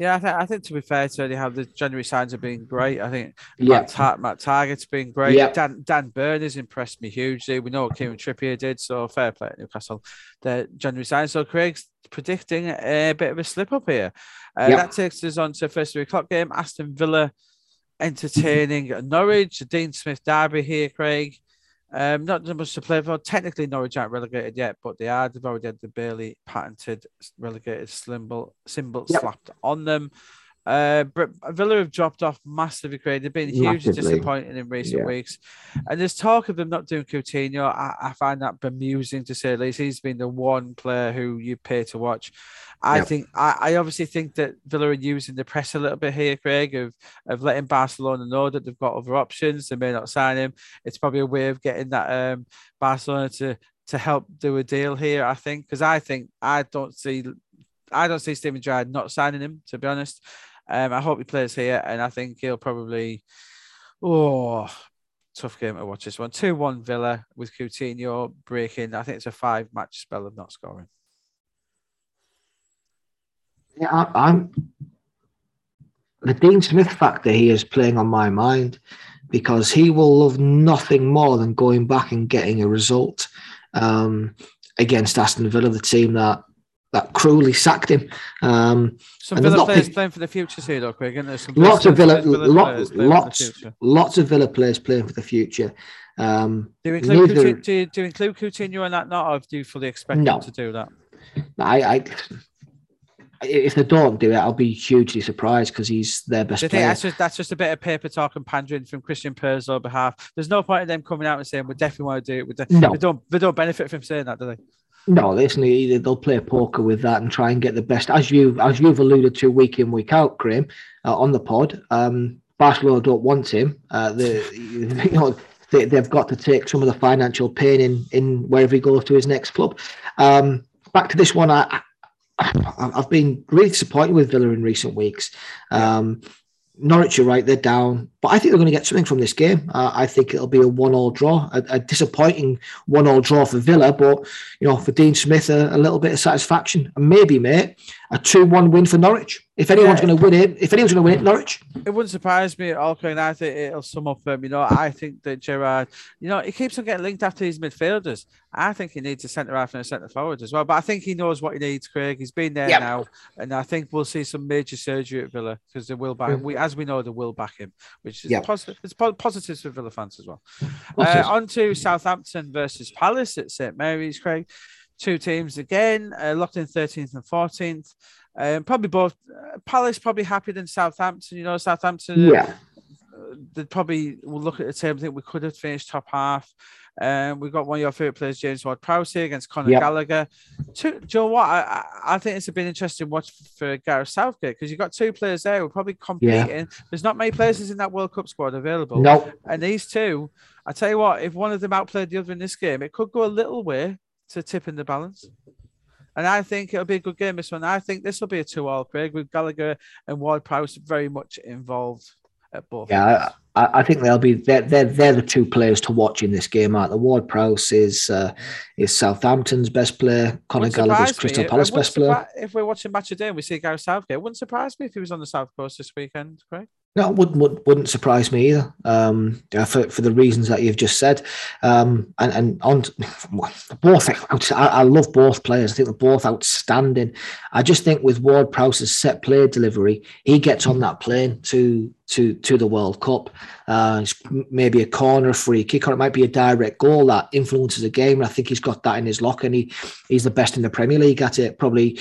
Yeah, I think, I think to be fair to how the January signs have been great. I think yeah. Matt, Tar- Matt Targett's been great. Yeah. Dan Dan Burn has impressed me hugely. We know what Kieran Trippier did, so fair play at Newcastle. The January signs. So Craig's predicting a bit of a slip up here. Uh, yeah. That takes us on to first three o'clock game. Aston Villa entertaining Norwich. Dean Smith Derby here, Craig. Um, not much to play for. Technically, Norwich aren't relegated yet, but they are. They've already had the barely patented relegated symbol, symbol yep. slapped on them. Uh, but Villa have dropped off massively. Crazy. They've been hugely disappointing in recent yeah. weeks, and there's talk of them not doing Coutinho. I, I, find that bemusing to say at least. He's been the one player who you pay to watch. I yep. think I, I, obviously think that Villa are using the press a little bit here, Craig, of of letting Barcelona know that they've got other options. They may not sign him. It's probably a way of getting that um, Barcelona to to help do a deal here. I think because I think I don't see I don't see Steven Gerrard not signing him. To be honest, um, I hope he plays here, and I think he'll probably oh tough game to watch this one. Two one Villa with Coutinho breaking. I think it's a five match spell of not scoring. Yeah, I, am the Dean Smith factor here is playing on my mind because he will love nothing more than going back and getting a result um, against Aston Villa, the team that that cruelly sacked him. Um, some Villa players playing for the future here, though, Craig. lots of Villa, Villa lots, lots, lots of Villa players playing for the future. Um, do, you include neither... Coutinho, do, you, do you include Coutinho in that? Not, or do you fully expect no. to do that? I, I if they don't do it, I'll be hugely surprised because he's their best player. That's just, that's just a bit of paper talk and pandering from Christian Purslow behalf. There's no point in them coming out and saying we definitely want to do it. De- no. They don't. They don't benefit from saying that, do they? No, listen, they'll play poker with that and try and get the best. As you as you've alluded to week in week out, Graeme, uh, on the pod, um, Barcelona don't want him. Uh, the you know they, have got to take some of the financial pain in in wherever he goes to his next club. Um, back to this one, I, I've been really disappointed with Villa in recent weeks. Um, Norwich are right, they're down, but I think they're going to get something from this game. Uh, I think it'll be a one-all draw, a, a disappointing one-all draw for Villa, but you know, for Dean Smith, a, a little bit of satisfaction, and maybe, mate, a two-one win for Norwich. If anyone's yeah. going to win it, if anyone's going to win it, Norwich. It wouldn't surprise me at all, Craig. I think it'll sum up. Um, you know, I think that Gerrard, you know, he keeps on getting linked after these midfielders. I think he needs a centre half and a centre forward as well. But I think he knows what he needs, Craig. He's been there yep. now, and I think we'll see some major surgery at Villa because they will back. We, as we know, they will back him, which is yep. positive. It's positives for Villa fans as well. Uh, on to Southampton versus Palace at St Mary's, Craig. Two teams again, uh, locked in 13th and 14th. Um, probably both. Uh, Palace probably happier than Southampton. You know, Southampton. Yeah. Uh, they probably will look at the table. Think we could have finished top half. Um, we've got one of your favorite players, James Ward-Prowse, against Conor yep. Gallagher. Two, do you know what? I, I think it's been interesting watch for Gareth Southgate because you've got two players there who are probably competing. Yeah. There's not many players in that World Cup squad available. No. Nope. And these two, I tell you what, if one of them outplayed the other in this game, it could go a little way to tip in the balance. And I think it'll be a good game, this one. I think this will be a two all, Craig, with Gallagher and Ward Prowse very much involved. at both. Yeah, I, I, think they'll be they're, they're they're the two players to watch in this game. Aren't the Ward Prowse is uh, is Southampton's best player. Conor Gallagher's Crystal Palace best player. If we're watching match of day and we see Gareth Southgate, it wouldn't surprise me if he was on the South Coast this weekend, Craig. No, wouldn't, wouldn't surprise me either. Um, for for the reasons that you've just said, um, and and on both, I, I love both players. I think they're both outstanding. I just think with Ward Prowse's set play delivery, he gets on that plane to to to the World Cup. Uh, maybe a corner, free kick, or it might be a direct goal that influences a game. And I think he's got that in his lock, and he he's the best in the Premier League at it. Probably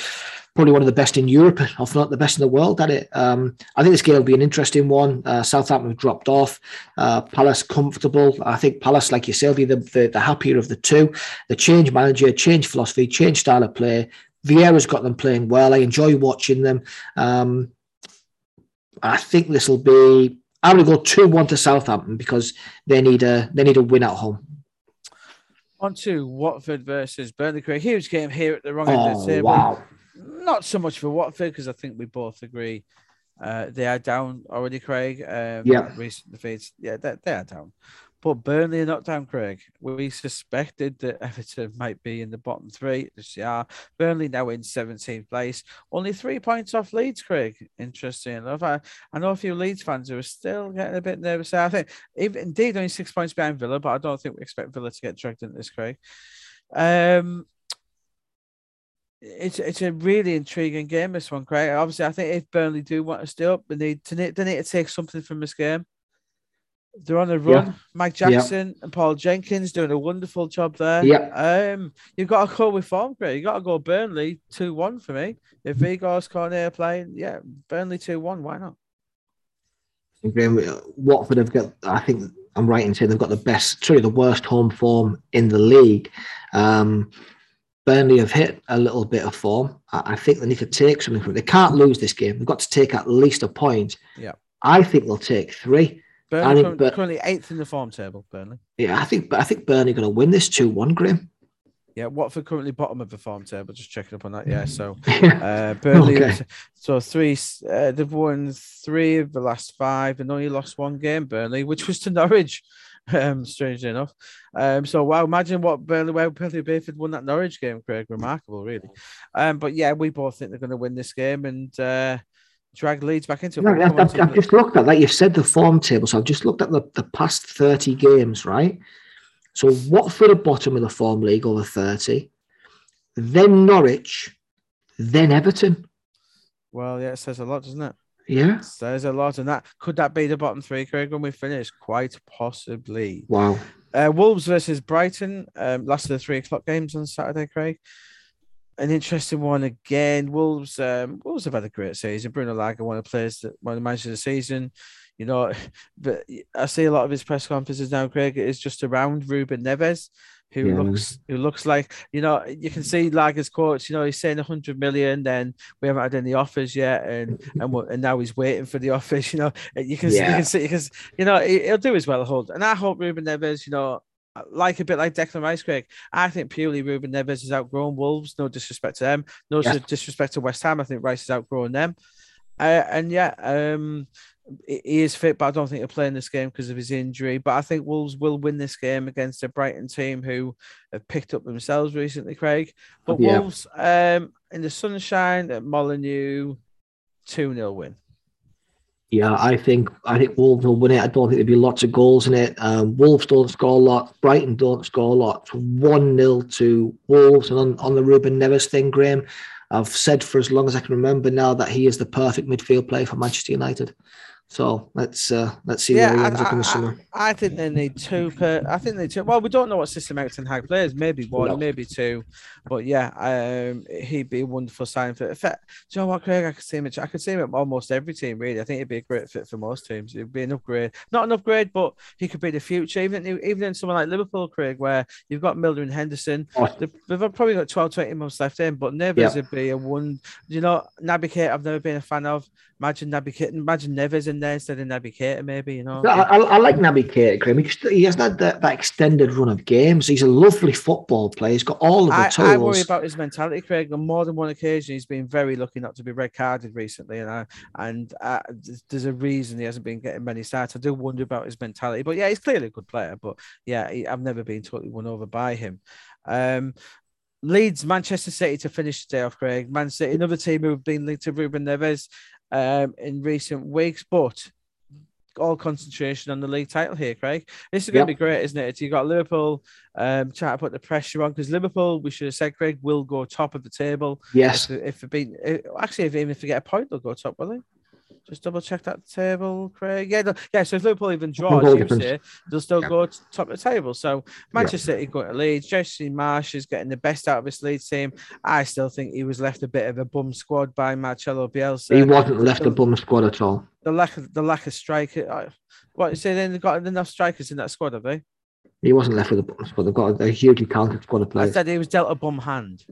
probably one of the best in Europe, if not the best in the world at it. Um, I think this game will be an interesting one. Uh, Southampton have dropped off. Uh, Palace comfortable. I think Palace, like you be the, the, the happier of the two. The change manager, change philosophy, change style of play. Vieira's got them playing well. I enjoy watching them. Um, I think this will be. I'm going to go two one to Southampton because they need a they need a win at home. On to Watford versus Burnley. Craig. Huge game here at the wrong oh, end of the oh, table. Wow not so much for Watford because I think we both agree uh, they are down already, Craig. Um, yeah, recent defeats. Yeah, they, they are down. But Burnley are not down, Craig. We suspected that Everton might be in the bottom three. They are. Burnley now in 17th place. Only three points off Leeds, Craig. Interesting enough. I, I know a few Leeds fans who are still getting a bit nervous. I think, even, indeed, only six points behind Villa, but I don't think we expect Villa to get dragged into this, Craig. Um, it's it's a really intriguing game. This one, Craig. Obviously, I think if Burnley do want to stay up, they need to they need to take something from this game. They're on a run. Yeah. Mike Jackson yeah. and Paul Jenkins doing a wonderful job there. Yeah. Um, you've got to go with form, Craig. You've got to go Burnley two one for me. If Vigor's Cornet playing, yeah, Burnley two one. Why not? Watford have got. I think I'm right in saying they've got the best, sorry, the worst home form in the league. Um, Burnley have hit a little bit of form. I, think they need to take something from it. They can't lose this game. They've got to take at least a point. Yeah. I think they'll take three. Burnley think, currently eighth in the form table, Burnley. Yeah, I think I think Burnley going to win this 2 1, Graeme. Yeah, Watford currently bottom of the form table. Just checking up on that. Yeah, so uh, Burnley. okay. So three. Uh, they've won three of the last five, and only lost one game. Burnley, which was to Norwich um, strangely enough. Um, so wow, imagine what Burnley, where Burnley Bayford won that Norwich game, Craig. Remarkable, really. Um, but yeah, we both think they're going to win this game and uh, drag Leeds back into it. No, I've, I've, I've just looked at, like you've said, the form table. So I've just looked at the, the past 30 games, right? So Watford at bottom of the form league over 30, then Norwich, then Everton. Well, yeah, it says a lot, doesn't it? Yeah. There's a lot in that. Could that be the bottom three, Craig, when we finish? Quite possibly. Wow. Uh, Wolves versus Brighton. Um, last of the three o'clock games on Saturday, Craig. An interesting one again. Wolves. Um, Wolves have had a great season. Bruno Lage, one of the players that one of the managers of the season. You know, but I see a lot of his press conferences now, Craig, is just around Ruben Neves who yeah. looks who looks like you know you can see Lage's quotes. You know he's saying 100 million, then we haven't had any offers yet, and and and now he's waiting for the offers. You know you can yeah. you can see because you know he'll do as well hold, and I hope Ruben Neves, you know. Like a bit like Declan Rice, Craig. I think purely Ruben Neves has outgrown Wolves. No disrespect to them. No yeah. disrespect to West Ham. I think Rice has outgrown them. Uh, and yeah, um, he is fit, but I don't think he'll play in this game because of his injury. But I think Wolves will win this game against a Brighton team who have picked up themselves recently, Craig. But yeah. Wolves um, in the sunshine at Molineux, 2 0 win. Yeah, I think I think Wolves will win it. I don't think there'll be lots of goals in it. Um, Wolves don't score a lot. Brighton don't score a lot. One 0 to Wolves. And on, on the Ruben Neves thing, Graeme, I've said for as long as I can remember now that he is the perfect midfield player for Manchester United. So let's uh, let's see yeah, where he ends I, up in the summer. I, I, think they need two per. I think they two. Well, we don't know what system Erik Ten Hag plays. Maybe one, no. maybe two. But yeah, um, he'd be a wonderful sign for. For, do you know what, Craig? I could see him. I could see him at almost every team. Really, I think he'd be a great fit for most teams. It'd be an upgrade, not an upgrade, but he could be the future. Even even in someone like Liverpool, Craig, where you've got Milner and Henderson, oh. they've, they've, probably got 12, 20 months left in. But Neves would be a one. You know, Naby Keita, I've never been a fan of. Imagine Naby Keita, imagine Neves in there instead of Naby Keita, maybe, you know. I, I, I like Naby Keita, Graeme. He, just, he hasn't had that, that, extended run of games. He's a lovely football player. He's got all of the I, tools. I worry about his mentality, Craig. On more than one occasion, he's been very lucky not to be red carded recently, you know. And uh, there's a reason he hasn't been getting many starts. I do wonder about his mentality, but yeah, he's clearly a good player. But yeah, he, I've never been totally won over by him. Um, Leeds, Manchester City to finish the day off, Craig. Man City, another team who have been linked to Ruben Neves um, in recent weeks, but all concentration on the league title here, Craig. This is going to be great, isn't it? You've got Liverpool um, trying to put the pressure on because Liverpool, we should have said, Craig, will go top of the table. Yes. If, if it eh, actually, if, even if they get a point, they'll go top, will they? Just double check that table, Craig. Yeah, yeah. So if Liverpool even draw, say, they'll still yeah. go to top of the table. So Manchester yeah. City got to Leeds. Jesse Marsch is getting the best out of his Leeds team. I still think he was left a bit of a bum squad by Marcelo Bielsa. He wasn't left a bum squad at all. The lack of the lack of striker. Uh, what you say? Then they've got enough strikers in that squad, have they? He wasn't left with a bum squad. They've got a hugely talented squad of players. I said he was dealt a bum hand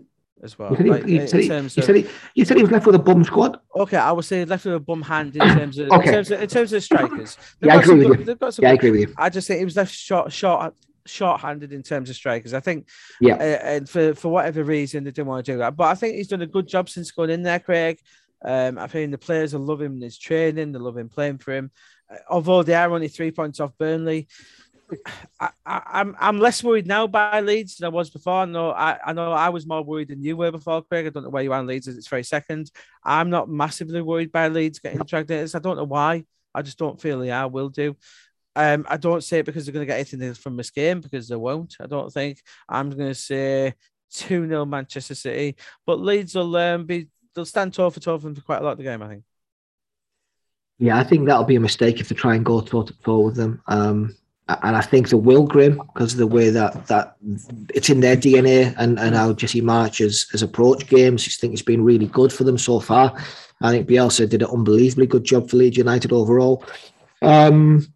as well. You said, he, you, said he, you, said he, you said he was left with a bum squad. Okay, I would say left with a bum hand in terms of okay. in terms of, in terms of strikers. yeah, I agree with good, you. Yeah, I agree with you. I just think he was left short, short, short-handed in terms of strikers. I think, yeah, uh, and for for whatever reason they didn't want to do that. But I think he's done a good job since going in there, Craig. Um, I think the players are loving his training, they love him playing for him. Uh, although they are only three points off Burnley, I, am I'm, I'm less worried now by Leeds than I was before. No, I, I know I was more worried than you were before, Craig. I don't know where you are in Leeds it's very second. I'm not massively worried by Leeds getting dragged in. I don't know why. I just don't feel they are. Will do. Um, I don't say it because they're going to get anything from this game because they won't. I don't think. I'm going to say 2 0 Manchester City, but Leeds will um, be they'll stand toe for toe for, them for quite a lot of the game. I think. Yeah, I think that'll be a mistake if they try and go toe to toe with them. Um, and I think the will grim because of the way that that it's in their DNA and, and how Jesse Marsch has, has approached games. I think it's been really good for them so far. I think Bielsa did an unbelievably good job for Leeds United overall. Um,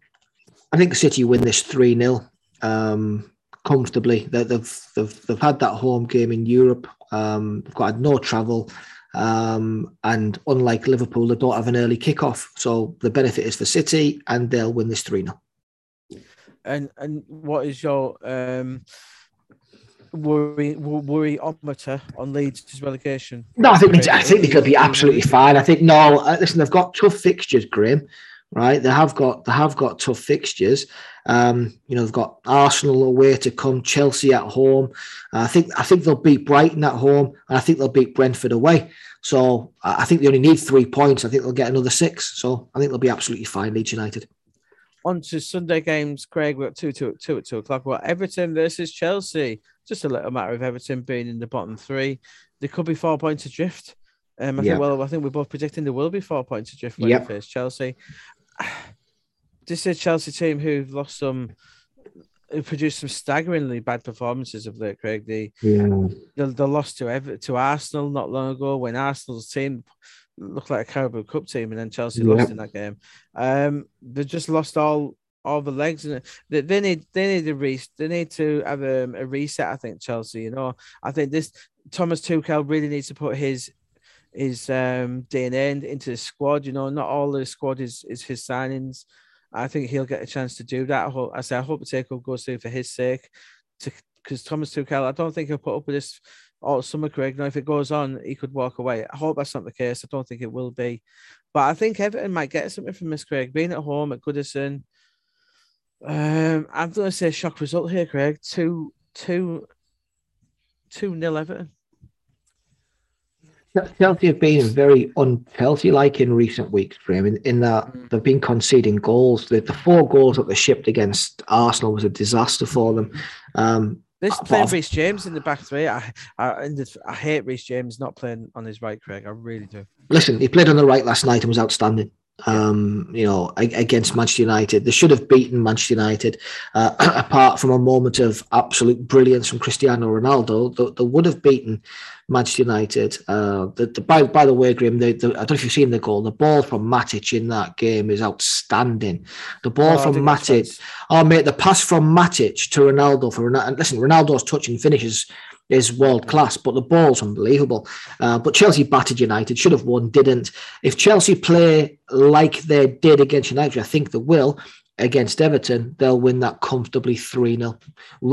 I think the City win this 3 0 um, comfortably. They, they've, they've, they've had that home game in Europe. Um, they've got no travel. Um, and unlike Liverpool, they don't have an early kickoff. So the benefit is for City and they'll win this 3 0 and and what is your um worry worryometer on Leeds' relegation? No, I think I think they could be absolutely fine. I think no. Uh, listen, they've got tough fixtures, Grim. Right, they have got they have got tough fixtures. Um, you know, they've got Arsenal away to come, Chelsea at home. Uh, I think I think they'll beat Brighton at home, and I think they'll beat Brentford away. So I think they only need three points. I think they'll get another six. So I think they'll be absolutely fine, Leeds United on to Sunday games, Craig. We're at two, two, two at two o'clock. Well, Everton versus Chelsea. Just a little matter of Everton being in the bottom three. There could be four points adrift. Um, I think. Well, I think we're both predicting there will be four points adrift when yep. they face Chelsea. This is a Chelsea team who've lost some, who produced some staggeringly bad performances of late. Craig, The yeah. the, they lost to Ever- to Arsenal not long ago when Arsenal's team looked like a Carabao Cup team, and then Chelsea lost in that game. Um, they just lost all all the legs, and they, they need they need a re- they need to have a, a reset. I think Chelsea, you know, I think this Thomas Tuchel really needs to put his his um, DNA into the squad. You know, not all the squad is is his signings. I think he'll get a chance to do that. I, hope, I say I hope the takeover goes through for his sake, because Thomas Tuchel, I don't think he'll put up with this all summer, Craig. Now, if it goes on, he could walk away. I hope that's not the case. I don't think it will be. But I think Everton might get something from Miss Craig. Being at home at Goodison, um, I'm going to say shock result here, Craig. 2 2 2 nil Everton. Chelsea have been very un-Chelsea like in recent weeks, Graeme, in, in that mm. they've been conceding goals. The, the, four goals that they shipped against Arsenal was a disaster for them. Um, this playing Reece James in the back three. I I, the, I hate Reece James not playing on his right, Craig. I really do. Listen, he played on the right last night and was outstanding. Um, you know, against Manchester United, they should have beaten Manchester United. Uh, apart from a moment of absolute brilliance from Cristiano Ronaldo, they, they would have beaten Manchester United. Uh, the, the, by, by the way, Grim, the, the, I don't know if you've seen the goal. The ball from Matic in that game is outstanding. The ball oh, from Matic, oh mate, the pass from Matic to Ronaldo for Ronaldo. And listen, Ronaldo's touching finishes is world class, but the ball's unbelievable. Uh, but Chelsea battered United, should have won, didn't. If Chelsea play like they did against United, I think they will against Everton, they'll win that comfortably 3 0.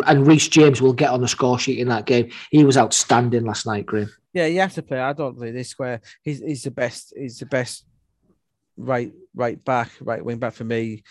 And Reece James will get on the score sheet in that game. He was outstanding last night, Graeme. Yeah, you have to play. I don't think this square. He's he's the best. He's the best right right back, right wing back for me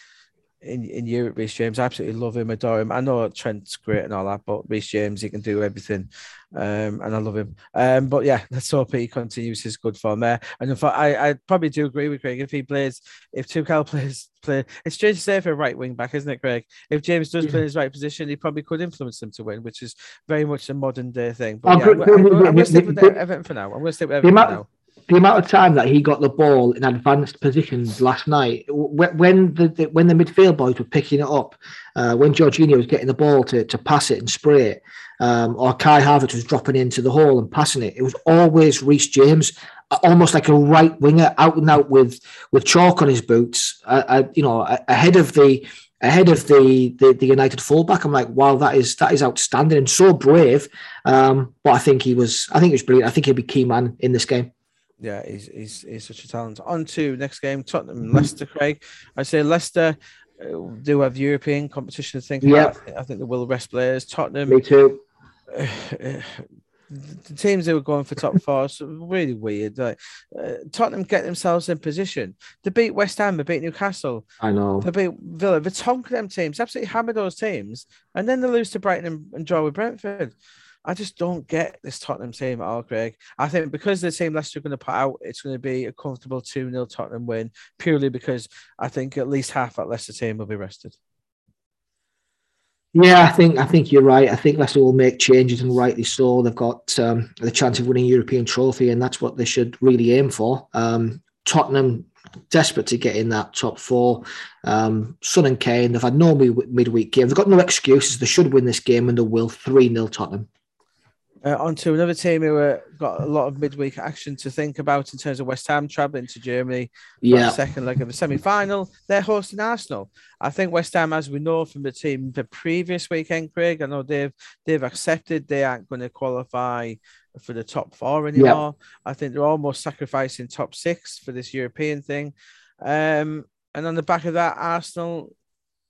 in, in Europe, Reece James. I absolutely love him, adore him. I know Trent's great and all that, but Reece James, he can do everything. Um, and I love him. Um, but yeah, let's hope he continues his good form there. And if I, I probably do agree with Craig. If he plays, if Tuchel plays, play, it's strange to say for a right wing back, isn't it, Craig? If James does yeah. play in his right position, he probably could influence them to win, which is very much a modern day thing. But yeah, I'm, I'm, I'm going to stick with Everton for now. I'm going to stick with Everton for now the amount of time that he got the ball in advanced positions last night, when the, when the midfield boys were picking it up, uh, when Jorginho was getting the ball to, to pass it and spray it, um, or Kai Havertz was dropping into the hole and passing it, it was always Reece James, almost like a right winger, out and out with with chalk on his boots, uh, uh, you know, ahead of the ahead of the, the, the United fullback. I'm like, wow, that is that is outstanding and so brave. Um, but I think he was, I think he was brilliant. I think he'll be key man in this game yeah, he's, he's, he's such a talent. On to next game, Tottenham Leicester. Craig, I say Leicester uh, do have European competition to think yeah. about. I think, I think they will rest players. Tottenham, me too. Uh, the teams that were going for top four so really weird. Like uh, Tottenham get themselves in position to beat West Ham, to beat Newcastle. I know. To beat Villa, they tonk them teams, absolutely hammer those teams, and then they lose to Brighton and, and draw with Brentford. I just don't get this Tottenham team at all, Craig. I think because the team Leicester are going to put out, it's going to be a comfortable 2 0 Tottenham win, purely because I think at least half that Leicester team will be rested. Yeah, I think I think you're right. I think Leicester will make changes, and rightly so. They've got um, the chance of winning European trophy, and that's what they should really aim for. Um, Tottenham desperate to get in that top four. Um, Son and Kane, they've had no midweek game. They've got no excuses. They should win this game, and they will. 3 0 Tottenham. Uh, on to another team who uh, got a lot of midweek action to think about in terms of West Ham travelling to Germany. for Yeah. second leg of the semi final. They're hosting Arsenal. I think West Ham, as we know from the team the previous weekend, Craig, I know they've they've accepted they aren't going to qualify for the top four anymore. Yeah. I think they're almost sacrificing top six for this European thing. Um, and on the back of that, Arsenal,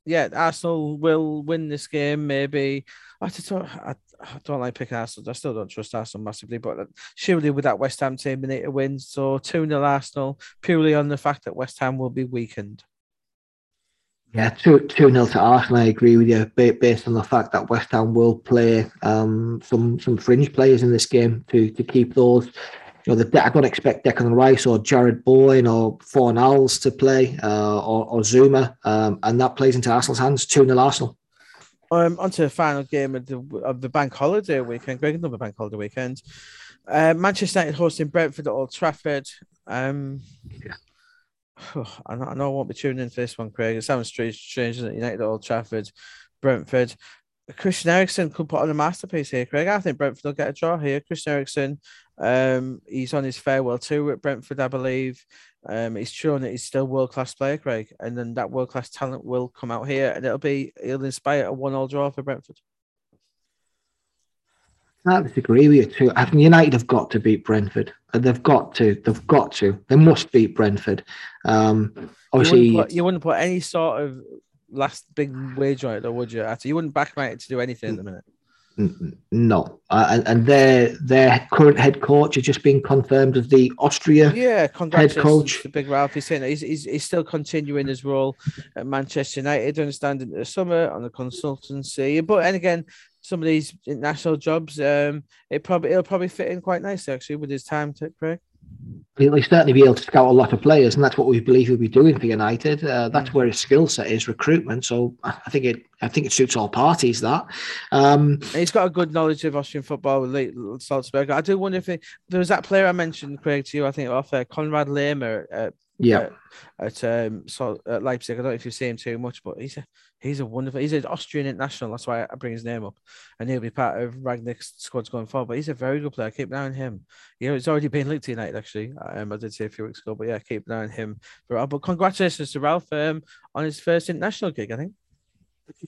yeah, Arsenal will win this game. Maybe I, just, I, I don't like picking Arsenal. I still don't trust Arsenal massively, but surely with that West Ham team, they need to win. So 2 0 Arsenal, purely on the fact that West Ham will be weakened. Yeah, 2 2 0 to Arsenal. I agree with you, based on the fact that West Ham will play um, some some fringe players in this game to, to keep those. You know, the, I don't expect Declan Rice or Jarrod Bowen or Fornals to play uh, or, or Zouma, um, and that plays into Arsenal's hands. 2 0 Arsenal. Um, on to the final game of the, of the bank holiday weekend. Greg, another bank holiday weekend. Uh, Manchester United hosting Brentford at Old Trafford. Um, yeah. I, know, I know I won't be tuning in for this one, Craig. It sounds strange, strange isn't it? United at Old Trafford, Brentford. Christian Eriksen could put on a masterpiece here, Craig. I think Brentford will get a draw here. Christian Eriksen, um, he's on his farewell tour at Brentford, I believe. Um, he's shown that he's still world class player, Craig, and then that world class talent will come out here, and it'll be it'll inspire a one all draw for Brentford. I disagree with you too. I think United have got to beat Brentford. They've got to. They've got to. They must beat Brentford. Um, obviously, you wouldn't, put, you wouldn't put any sort of last big wage on it, though, would you? You wouldn't back United to do anything at the minute. No, uh, and, and their their current head coach has just been confirmed as the Austria yeah head coach. The big Ralf. He's saying he's, he's, he's still continuing his role at Manchester United, understanding the summer on the consultancy. But and again, some of these international jobs, um, it probably it'll probably fit in quite nicely actually with his time to Craig he'll certainly be able to scout a lot of players, and that's what we believe he'll be doing for United. Uh, that's mm. where his skill set is recruitment. So I think it, I think it suits all parties. That um, he's got a good knowledge of Austrian football with Salzburg. I do wonder if it, there was that player I mentioned, Craig, to you. I think off uh, Konrad Laimer. Uh, yeah, at, at um so at Leipzig. I don't know if you see him too much, but he's a he's a wonderful. He's an Austrian international. That's why I bring his name up, and he'll be part of Rangnick's squads going forward. But he's a very good player. Keep an eye on him. You know, it's already been linked to United actually. Um, I did say a few weeks ago, but yeah, keep an eye on him. But congratulations to Ralf um, on his first international gig. I think.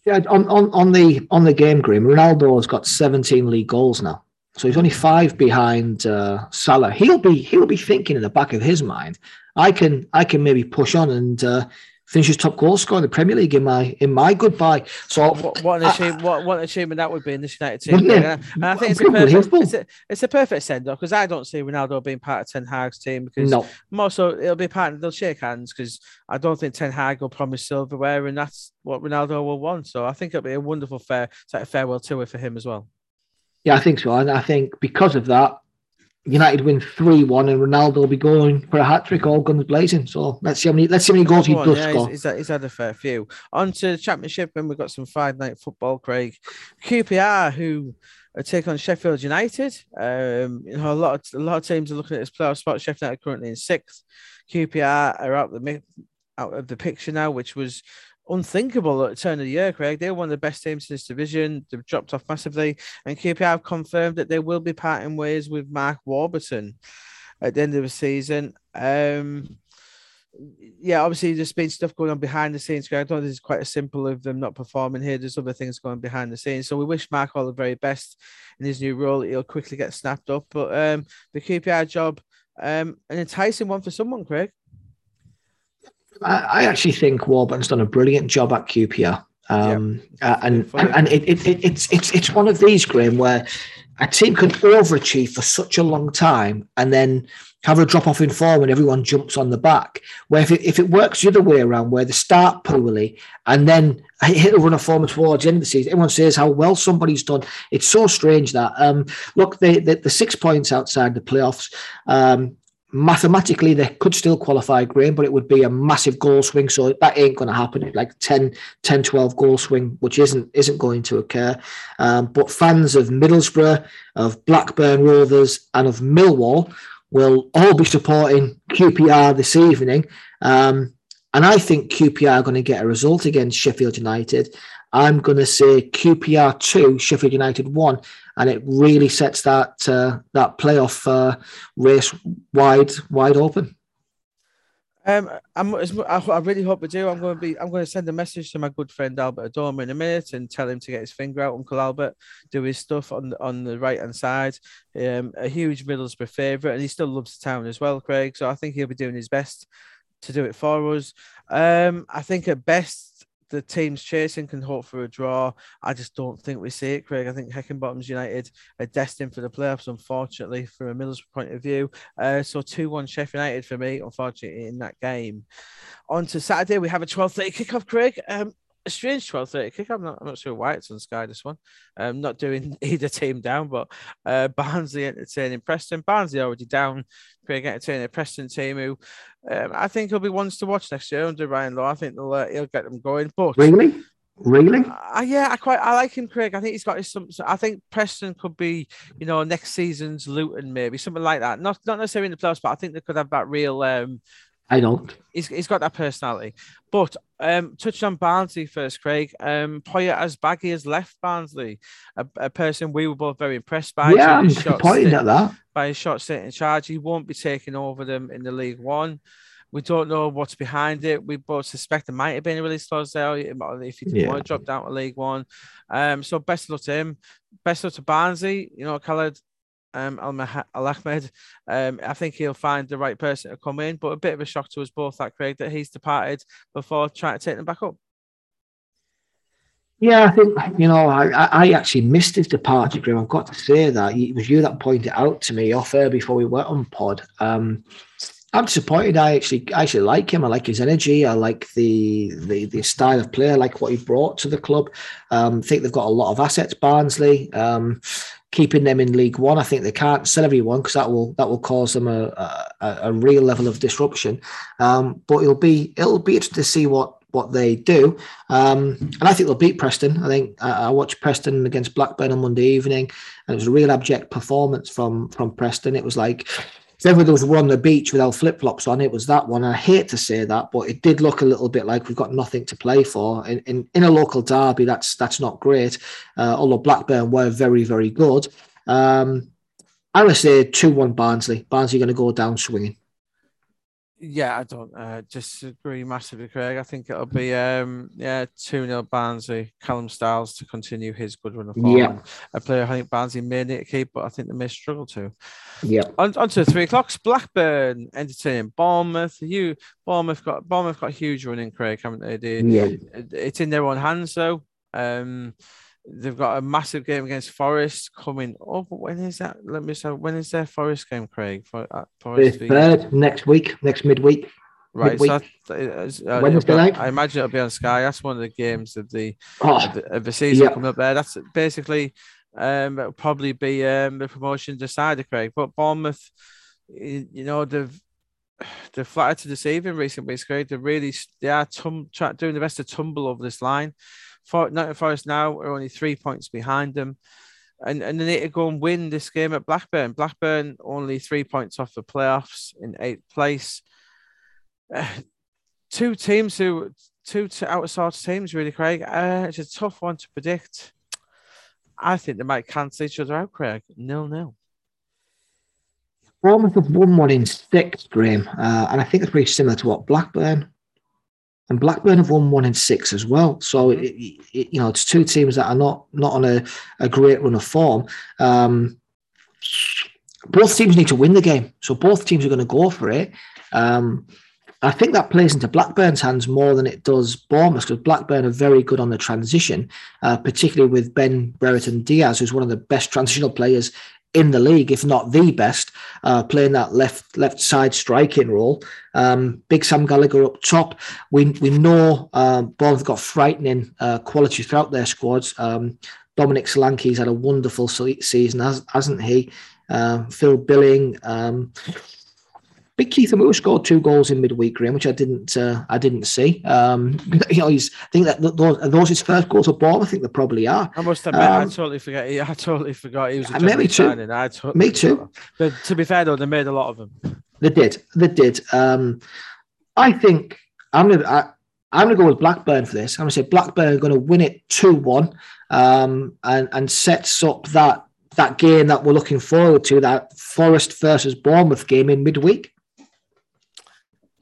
Yeah, on, on, on the on the game, Graeme, Ronaldo has got 17 league goals now. So he's only five behind uh, Salah. He'll be he'll be thinking in the back of his mind, I can I can maybe push on and uh, finishes top goal scorer in the Premier League in my in my goodbye. So what, what an achievement! what, what an achievement that would be in this United team. And, and I think it's a perfect, it's a, it's a perfect send off because I don't see Ronaldo being part of Ten Hag's team because no. more so it'll be part of they'll shake hands because I don't think Ten Hag will promise silverware and that's what Ronaldo will want. So I think it'll be a wonderful fair like a farewell tour for him as well. Yeah, I think so, and I think because of that, United win three one, and Ronaldo will be going for a hat trick, all guns blazing. So let's see how many let's see how many goals he does yeah, score. He's, he's, had a fair few. On to the championship, and we've got some five night football. Craig QPR, who take on Sheffield United. Um, you know, a lot of a lot of teams are looking at this playoff spot. Sheffield United currently in sixth. QPR are out the out of the picture now, which was unthinkable at the turn of the year, Craig. They're one of the best teams in this division. They've dropped off massively. And QPR have confirmed that they will be parting ways with Mark Warburton at the end of the season. Um, yeah, obviously there's been stuff going on behind the scenes. Craig. I don't think it's quite as simple of them not performing here. There's other things going behind the scenes. So we wish Mark all the very best in his new role. He'll quickly get snapped up. But um, the QPR job, um, an enticing one for someone, Craig. I, actually think Warburton's done a brilliant job at QPR. Um, uh, and and it, it, it, it's it's it's one of these, Graeme, where a team can overachieve for such a long time and then have a drop off in form and everyone jumps on the back. Where if it, if it works the other way around, where they start poorly and then hit a run of form towards the end of the season, everyone says how well somebody's done. It's so strange that um, look, the, the, the six points outside the playoffs. Um, mathematically they could still qualify Graeme, but it would be a massive goal swing. So that ain't going to happen. Like 10, 10, 12 goal swing, which isn't isn't going to occur. Um, but fans of Middlesbrough, of Blackburn Rovers, and of Millwall will all be supporting QPR this evening. Um, and I think QPR are going to get a result against Sheffield United. I'm going to say QPR 2, Sheffield United 1 and it really sets that uh, that playoff uh, race wide wide open. Um, I'm, I really hope we do. I'm going to be. I'm going to send a message to my good friend Albert Adomah in a minute and tell him to get his finger out. Uncle Albert, do his stuff on the, on the right hand side. Um, a huge Middlesbrough favourite, and he still loves the town as well, Craig. So I think he'll be doing his best to do it for us. Um, I think at best the teams chasing can hope for a draw. I just don't think we see it, Craig. I think Heckingbottom's United are destined for the playoffs, unfortunately, from a Middlesbrough point of view. Uh, so 2 1 Sheffield United for me, unfortunately, in that game. On to Saturday, we have a 12 30 kickoff, Craig. Um, a strange 12:30 kick. I'm not, I'm not sure why it's on Sky this one. I'm um, not doing either team down, but uh, Barnsley entertaining Preston. Barnsley already down. Craig entertaining a Preston team who um, I think he'll be ones to watch next year under Ryan Lowe. I think they'll, uh, he'll get them going. But really, really, uh, yeah, I quite I like him, Craig. I think he's got his some. I think Preston could be, you know, next season's Luton, maybe something like that. Not not necessarily in the playoffs, but I think they could have that real um, I don't. He's, he's got that personality. But um, touched on Barnsley first, Craig. Um, Poya Asbaghi has left Barnsley, a, a, person we were both very impressed by. Yeah, I'm disappointed at that. By his shot state in charge. He won't be taking over them in the League One. We don't know what's behind it. We both suspect there might have been a release clause there if he didn't yeah. want to drop down to League One. Um, so best of luck to him. Best of luck to Barnsley. You know, Khaled um, El-Ahmad. Um, I think he'll find the right person to come in, but a bit of a shock to us both that Craig that he's departed before trying to take them back up. Yeah, I think you know I, I actually missed his departure, Graeme. I've got to say that it was you that pointed out to me off air before we went on pod. Um, I'm disappointed. I actually I actually like him. I like his energy. I like the the, the style of play. I like what he brought to the club. Um, I think they've got a lot of assets. Barnsley. Um, keeping them in League One. I think they can't sell everyone because that will that will cause them a, a, a real level of disruption. Um, but it'll be it'll be interesting to see what what they do. Um, and I think they'll beat Preston. I think I, I watched Preston against Blackburn on Monday evening, and it was a real abject performance from from Preston. It was like if ever there was one on the beach without flip flops on, it was that one. And I hate to say that, but it did look a little bit like we've got nothing to play for. In in, in a local derby, that's that's not great. Uh, although Blackburn were very very good. Um, I'm gonna say two one Barnsley. Barnsley going to go down swinging. Yeah, I don't uh, disagree massively, Craig. I think it'll be um yeah, 2 0 Barnsley, Callum Styles to continue his good run of form. Yeah. A player I think Barnsley may need to keep, but I think they may struggle to. Yeah. On, on to three o'clocks. Blackburn entertaining Bournemouth. You Bournemouth got Bournemouth got a huge run in Craig, haven't they? they Yeah. It's in their own hands though. Um they've got a massive game against Forest coming up. When is that? Let me say when is their Forest game, Craig? For, uh, Forest v- third next week, next midweek. Right, so midweek. I, it's, uh, Wednesday it'll be- night? I imagine it'll be on Sky. That's one of the games of the Oh, of the, of the season Yeah. coming up there. That's basically um it'll probably be um the promotion decider, Craig. But Bournemouth, you, you know, they've they're flattered to deceive in recent weeks, Craig. They're really they are tum- try, doing the best to tumble over this line. For Nottingham Forest now are only three points behind them. And, and they need to go and win this game at Blackburn. Blackburn only three points off the playoffs in eighth place. Uh, two teams who two outside teams really, Craig. Uh, it's a tough one to predict. I think they might cancel each other out, Craig. Nil nil. Bournemouth have won one in six, Graeme, uh, and I think it's pretty similar to what Blackburn. And Blackburn have won one in six as well. So it, it, you know, it's two teams that are not not on a, a great run of form. Um, both teams need to win the game, so both teams are going to go for it. Um, I think that plays into Blackburn's hands more than it does Bournemouth because Blackburn are very good on the transition, uh, particularly with Ben Brereton Diaz, who's one of the best transitional players in the league, if not the best, uh, playing that left left side striking role. Um, Big Sam Gallagher up top. We we know um, Bournemouth got frightening uh, quality throughout their squads. Um, Dominic Solanke's had a wonderful season, has, hasn't he? Uh, Phil Billing. Um, Big Kieffer Moore scored two goals in midweek, Graeme, which I didn't uh, I didn't see. Um, you know, he's I think that those are those his first goals at Bournemouth. I think they probably are. I must admit, I Um, totally forgot. I totally forgot he was a me too. I totally Me too. forgot. But to be fair, though, they made a lot of them. They did. They did. Um, I think I'm gonna I, I'm gonna go with Blackburn for this. I'm gonna say Blackburn are gonna win it two one, um, and and sets up that that game that we're looking forward to that Forest versus Bournemouth game in midweek.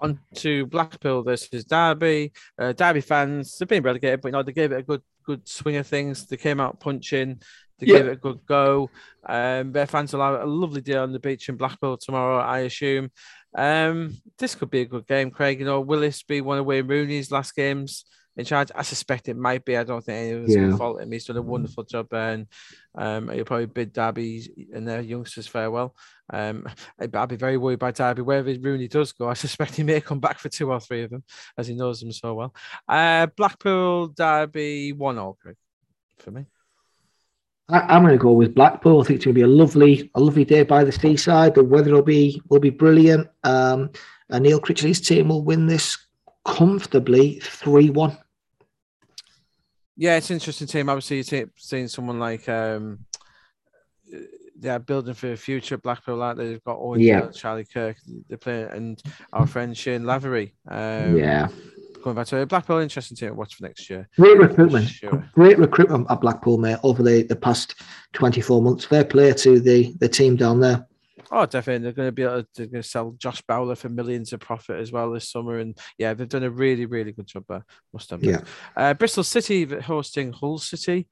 On to Blackpool versus Derby. Uh, Derby fans, they've been relegated, but you know, they gave it a good good swing of things. They came out punching, they Yeah. gave it a good go. Um, their fans will have a lovely day on the beach in Blackpool tomorrow, I assume. Um, this could be a good game, Craig. You know, will this be one of Wayne Rooney's last games in charge? I suspect it might be. I don't think any of us Yeah. can fault him. He's done a wonderful job and um, he'll probably bid Derby and their youngsters farewell. Um, I'd be very worried by Derby. Wherever Rooney does go, I suspect he may come back for two or three of them, as he knows them so well. Uh, Blackpool, Derby, one all, for me. I, I'm going to go with Blackpool. I think it's going to be a lovely, a lovely day by the seaside. The weather will be will be brilliant. Um, and Neil Critchley's team will win this comfortably three one. Yeah, it's interesting team. Obviously, you're seeing someone like um, they're building for the future. Blackpool, like they've got Owen, Yeah. Charlie Kirk, they play, and our friend Shane Lavery. Um, yeah, coming back to. Blackpool, interesting team to watch for next year. great recruitment. Sure. Great recruitment at Blackpool, mate, over the, the past 24 months. Fair play to the, the team down there. Oh, definitely. They're going to be able to, they're going to sell Josh Bowler for millions of profit as well this summer. And yeah, they've done a really, really good job there. Must have. Yeah. Uh, Bristol City hosting Hull City.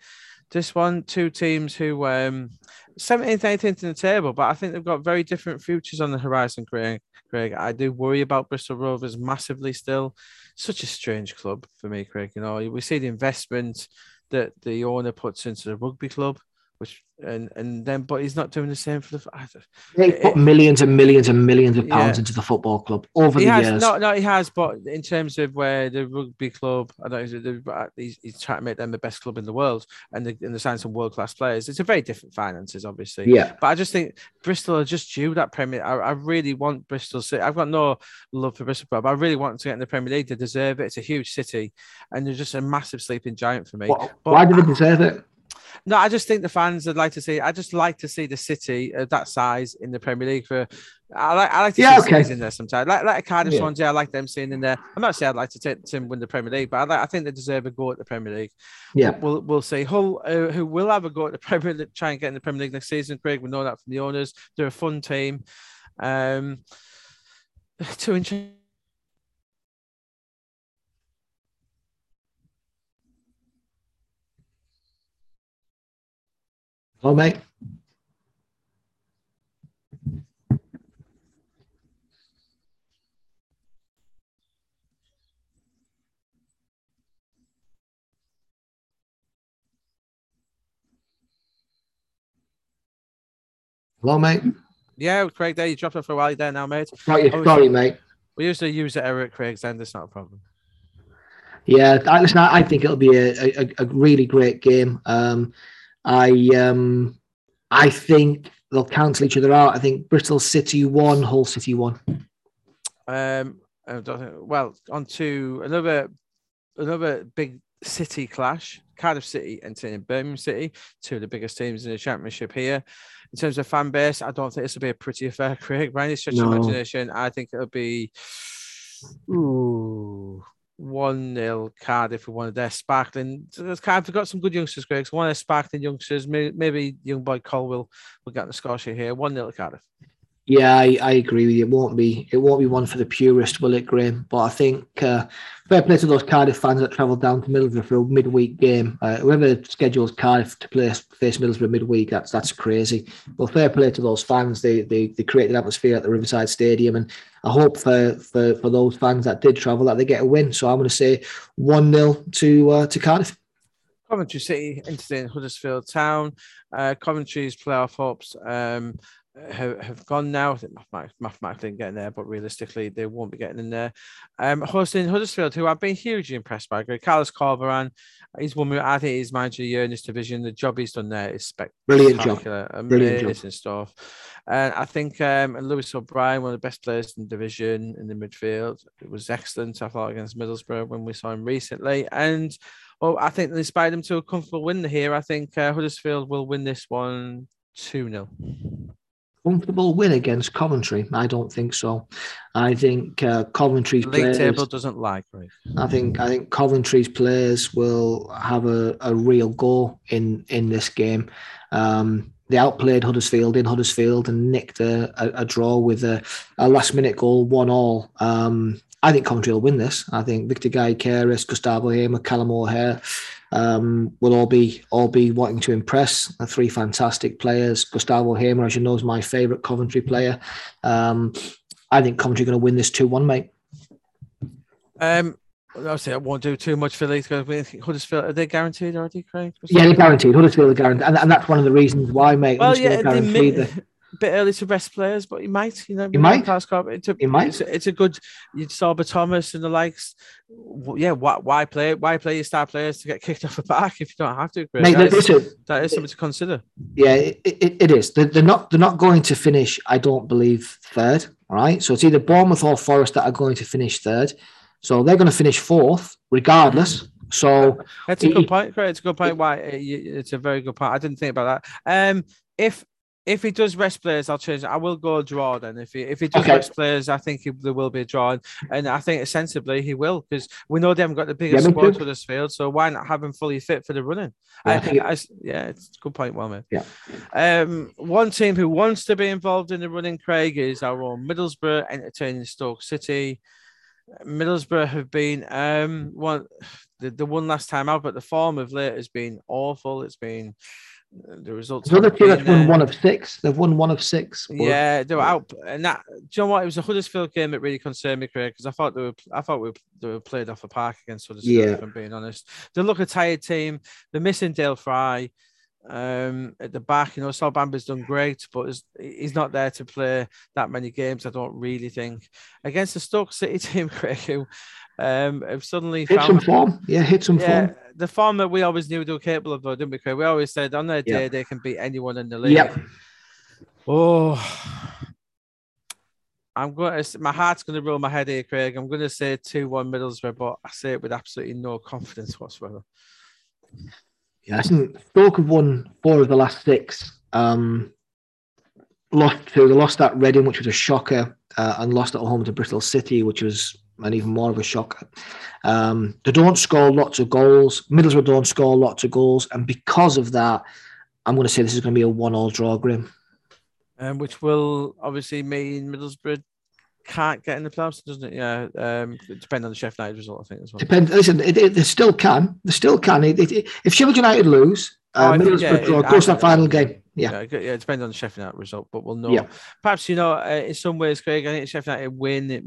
This one, two teams who um 17th, 18th in the table, but I think they've got very different futures on the horizon, Craig. Craig, I do worry about Bristol Rovers massively still. Such a strange club for me, Craig. You know, we see the investment that the owner puts into the rugby club, which and and then but he's not doing the same for the. They It- put millions and millions and millions of pounds Yeah. into the football club over he the has years. no, no, he has. But in terms of where the rugby club, I don't know, he's, he's trying to make them the best club in the world, and the, and the sign some world class players. It's a very different finances, obviously. Yeah, But I just think Bristol are just due that Premier. I, I really want Bristol City. I've got no love for Bristol, but I really want to get in the Premier League. They deserve it. It's a huge city, and they're just a massive sleeping giant for me. But why do they deserve it? No, I just think the fans would like to see. I just like to see the city of that size in the Premier League. For I like, I like to Yeah, see okay. in there sometimes. Like, like a Cardiff Yeah. Swansea, I like them seeing in there. I'm not saying I'd like to take them win the Premier League, but I, like, I think they deserve a go at the Premier League. Yeah, We'll we'll see. Hull, uh, who will have a go at the Premier League, try and get in the Premier League next season. Craig, we know that from the owners. They're a fun team. Um, two inches. Hello, mate. Hello, mate. Yeah, Craig, there you dropped off for a while there now, mate. Sorry, mate. We usually use it error at Craig's end. It's not a problem. Yeah, I, listen, I I think it'll be a, a, a really great game. Um, I um, I think they'll cancel each other out. I think Bristol City won, Hull City won. Um, well, on to another another big city clash. Cardiff City entertaining Birmingham City, two of the biggest teams in the championship here. In terms of fan base, I don't think this will be a pretty affair, Craig. By any stretch of imagination, I think it'll be ooh, one 0 Cardiff for one of their sparkling. Cardiff have got some good youngsters, Craig. So one of their sparkling youngsters, may- maybe young boy Cole will get the sheet here. One 0 Cardiff. Yeah, I, I agree with you. It won't be it won't be one for the purist, will it, Graeme? But I think uh, fair play to those Cardiff fans that travelled down to Middlesbrough for a midweek game. Uh, whoever schedules Cardiff to play face Middlesbrough midweek, that's that's crazy. Well, fair play to those fans. They they, they created an atmosphere at the Riverside Stadium, and I hope for, for for those fans that did travel that they get a win. So I'm going to say one 0 to uh, to Cardiff. Coventry City entertaining Huddersfield Town. Uh, Coventry's playoff hopes um, have, have gone now. I think mathematically, mathematically getting there, but realistically, they won't be getting in there. Um, hosting Huddersfield, who I've been hugely impressed by. Carlos Corberan, he's one. who I think he's manager of the year in this division. The job he's done there is Brilliant job. spectacular, Brilliant job. stuff. And I think um, Lewis O'Brien, one of the best players in the division in the midfield, it was excellent. I thought against Middlesbrough when we saw him recently, and well, I think they inspired them to a comfortable win here. I think uh, Huddersfield will win this one 2 0. Comfortable win against Coventry? I don't think so. I think uh, Coventry's The league players. table doesn't like right. I think I think Coventry's players will have a, a real go in in this game. Um, they outplayed Huddersfield in Huddersfield and nicked a, a, a draw with a, a last minute goal, one all. Um, I think Coventry will win this. I think Viktor Gyökeres, Gustavo Hamer, Callum O'Hare um, will all be all be wanting to impress. Uh, three fantastic players. Gustavo Hamer, as you know, is my favourite Coventry player. Um, I think Coventry are going to win this two one, mate. Um, obviously, I won't do too much for these because we think Huddersfield are they guaranteed already, Craig? Yeah, they're guaranteed. Huddersfield are guaranteed, and, and that's one of the reasons why, mate. Well, yeah, they may, bit early to rest players, but he might. You know, He might. Corberan, It's a, He might. It's a, it's a good. You saw but Thomas and the likes. Yeah, why, why play? Why play your star players to get kicked off the back if you don't have to? Mate, that, is, that is something to consider. yeah, it, it, it is. They're, they're not. They're not going to finish. I don't believe third. All right. So it's either Bournemouth or Forest that are going to finish third. So they're going to finish fourth, regardless. So That's a good point. Great, it's a good point. Why uh, it's a very good point. I didn't think about that. Um, if if he does rest players, I'll change. it. I will go draw then. If he if he does Okay. rest players, I think he, there will be a draw, and, I think sensibly he will because we know they haven't got the biggest me squad for this field. So why not have him fully fit for the running? Yeah, I I, I yeah, it's a good point, well made. Yeah. Um, one team who wants to be involved in the running, Craig, is our own Middlesbrough entertaining Stoke City. Middlesbrough have been um one the, the one last time out, but the form of late has been awful. It's been the results. haven't team been that's won one of six. They've won one of six. Yeah, they were out, and that. Do you know what? It was a Huddersfield game that really concerned me, Craig, because I thought they were. I thought we were, they were played off a park against Huddersfield. Yeah. If I'm being honest, they look a tired team. They're missing Dael Fry um, at the back. You know, Sol Bamba's done great, but he's- he's not there to play that many games. I don't really think against the Stoke City team, Craig, who um, have suddenly Hit some found form. Yeah, hit some yeah, form. the form that we always knew they were capable of, though, didn't we, Craig? We always said on their day they can beat anyone in the league. Yep. Oh, I'm going to. My heart's going to roll my head here, Craig. I'm going to say two-one Middlesbrough, but I say it with absolutely no confidence whatsoever. Yeah, I think Stoke have won four of the last six. Um, lost they lost at Reading, which was a shocker, uh, and lost at home to Bristol City, which was an even more of a shocker. Um, they don't score lots of goals. Middlesbrough don't score lots of goals, and because of that, I'm going to say this is going to be a one-all draw, Grim. Um, which will obviously mean Middlesbrough can't get in the playoffs, doesn't it? Yeah, um, depends on the Sheffield United result, I think as well. Depends. Listen, it, it, they still can. They still can. It, if Sheffield United lose, uh, Oh, think, yeah, draw, it- goes to I- that final game. Yeah. Yeah, it- yeah, it depends on the Sheffield United result, but we'll know. Yeah. Perhaps you know, uh, in some ways, Craig. I think Sheffield United win, it,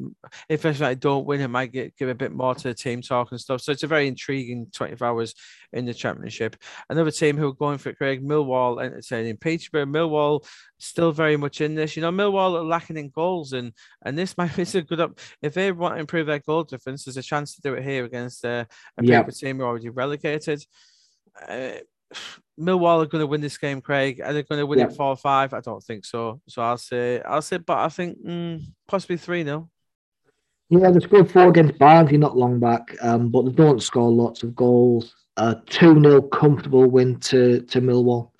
if Sheffield United don't win, it might get, give a bit more to the team talk and stuff. So it's a very intriguing 24 hours in the Championship. Another team who are going for it, Craig, Millwall entertaining Peterborough. Millwall still very much in this. You know, Millwall are lacking in goals, and and this might be a good up. If they want to improve their goal difference, there's a chance to do it here against uh, a Yeah. Peterborough team who are already relegated. Uh, Millwall are going to win this game, Craig. Are they going to win Yeah. it four or five? I don't think so. So I'll say, I'll say, but I think mm, possibly three 0 Yeah, they scored four against Barnsley not long back, um, but they don't score lots of goals. A 2 0 comfortable win to, to Millwall.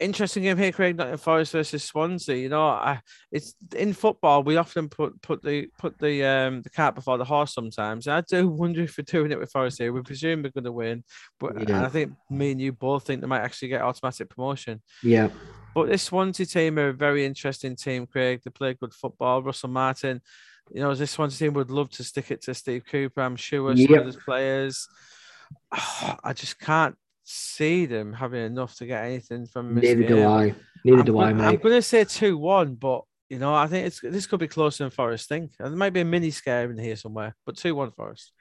Interesting game here, Craig. Nottingham Forest versus Swansea. You know, I, it's in football. We often put put the put the um the cart before the horse. Sometimes I do wonder if we're doing it with Forest here. We presume we're going to win, but and Yeah. I think me and you both think they might actually get automatic promotion. Yeah. But this Swansea team are a very interesting team, Craig. They play good football. Russell Martin, you know, this Swansea team would love to stick it to Steve Cooper. I'm sure some Yep. of players. I just can't see them having enough to get anything from Neither do. I. Neither I'm do I, gonna- I'm going to say 2 1, but, you know, I think it's this could be closer than Forest think. And there might be a mini scare in here somewhere, but 2 1 Forest.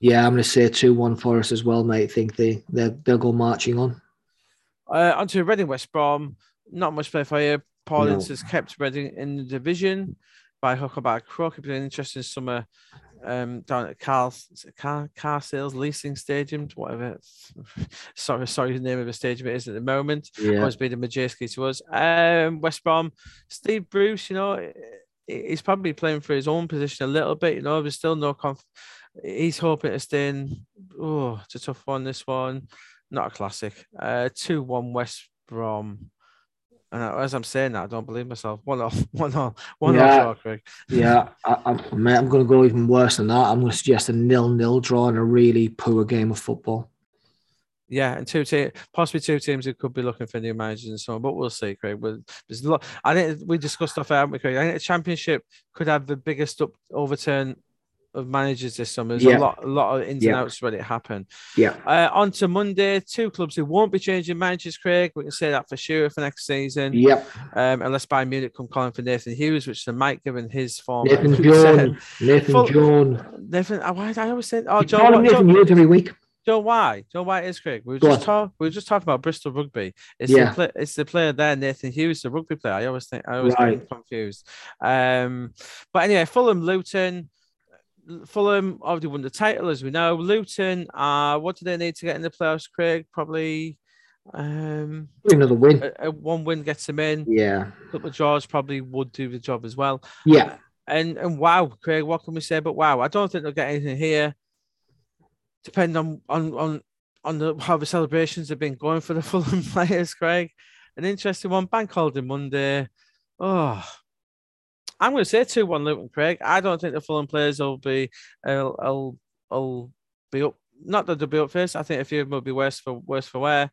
Yeah, I'm going to say 2 1 for us as well, mate. think they, they'll, they'll go marching on. Uh, on to Reading West Brom. Not much play for you. Paul No. Has kept Reading in the division by hook or by crook. It's been an interesting summer um, down at it car, car Sales Leasing Stadium, whatever. sorry, sorry, the name of the stadium it is at the moment. Yeah. Always been a Madejski to us. Um, West Brom, Steve Bruce, you know, he's probably playing for his own position a little bit. You know, there's still no conf. He's hoping to stay in. Oh, it's a tough one. This one, not a classic. Uh, two one West Brom. And as I'm saying that, I don't believe myself. One off, one off, one Yeah. off. Craig. Yeah, I, I'm, mate, I'm going to go even worse than that. I'm going to suggest a nil-nil draw and a really poor game of football. Yeah, and two teams, possibly two teams who could be looking for new managers and so on, but we'll see, Craig. Well, There's a lot. I think we discussed stuff, haven't we, Craig? I think the championship could have the biggest up, overturn of managers this summer. There's Yeah. a lot, a lot of ins and outs when it happen. Yeah. Uh, on to Monday, two clubs who won't be changing managers, Craig. We can say that for sure for next season. Yep. Um, unless Bayern Munich come calling for Nathan Hughes, which they might given his form. Nathan Jones. Nathan Full- Jones. Nathan, uh, why I always say, oh, You call him Nathan Jones every week. Joe, why? Joe, why it is Craig? We were Go just on. talk, we were just talking about Bristol Rugby. It's Yeah. the play, it's the player there, Nathan Hughes, the rugby player. I always think I always Right. get confused. Um, but anyway, Fulham, Luton. Fulham already won the title, as we know. Luton, uh, what do they need to get in the playoffs, Craig? Probably um, Another win. a, a one win gets them in. Yeah. A couple of draws probably would do the job as well. Yeah. And and wow, Craig, what can we say? But wow, I don't think they'll get anything here. Depend on on on on the how the celebrations have been going for the Fulham players, Craig. An interesting one. Bank holiday Monday. Oh, I'm going to say two one Luton, Craig. I don't think the Fulham players will be. will will will be up. Not that they'll be up first. I think a few of them will be worse for worse for wear.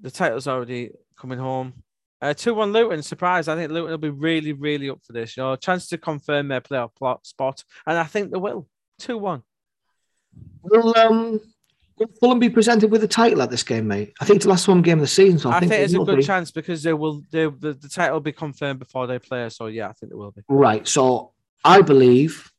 The title's already coming home. Uh, 2 1 Luton, surprise. I think Luton will be really, really up for this. You know, chance to confirm their playoff plot spot. And I think they will. 2 1. Will um will Fulham be presented with a title at this game, mate? I think it's the last one game of the season, so I, I think they it's a good be. chance because they will. They, the, the title will be confirmed before they play. So yeah, I think they will be. Right. So I believe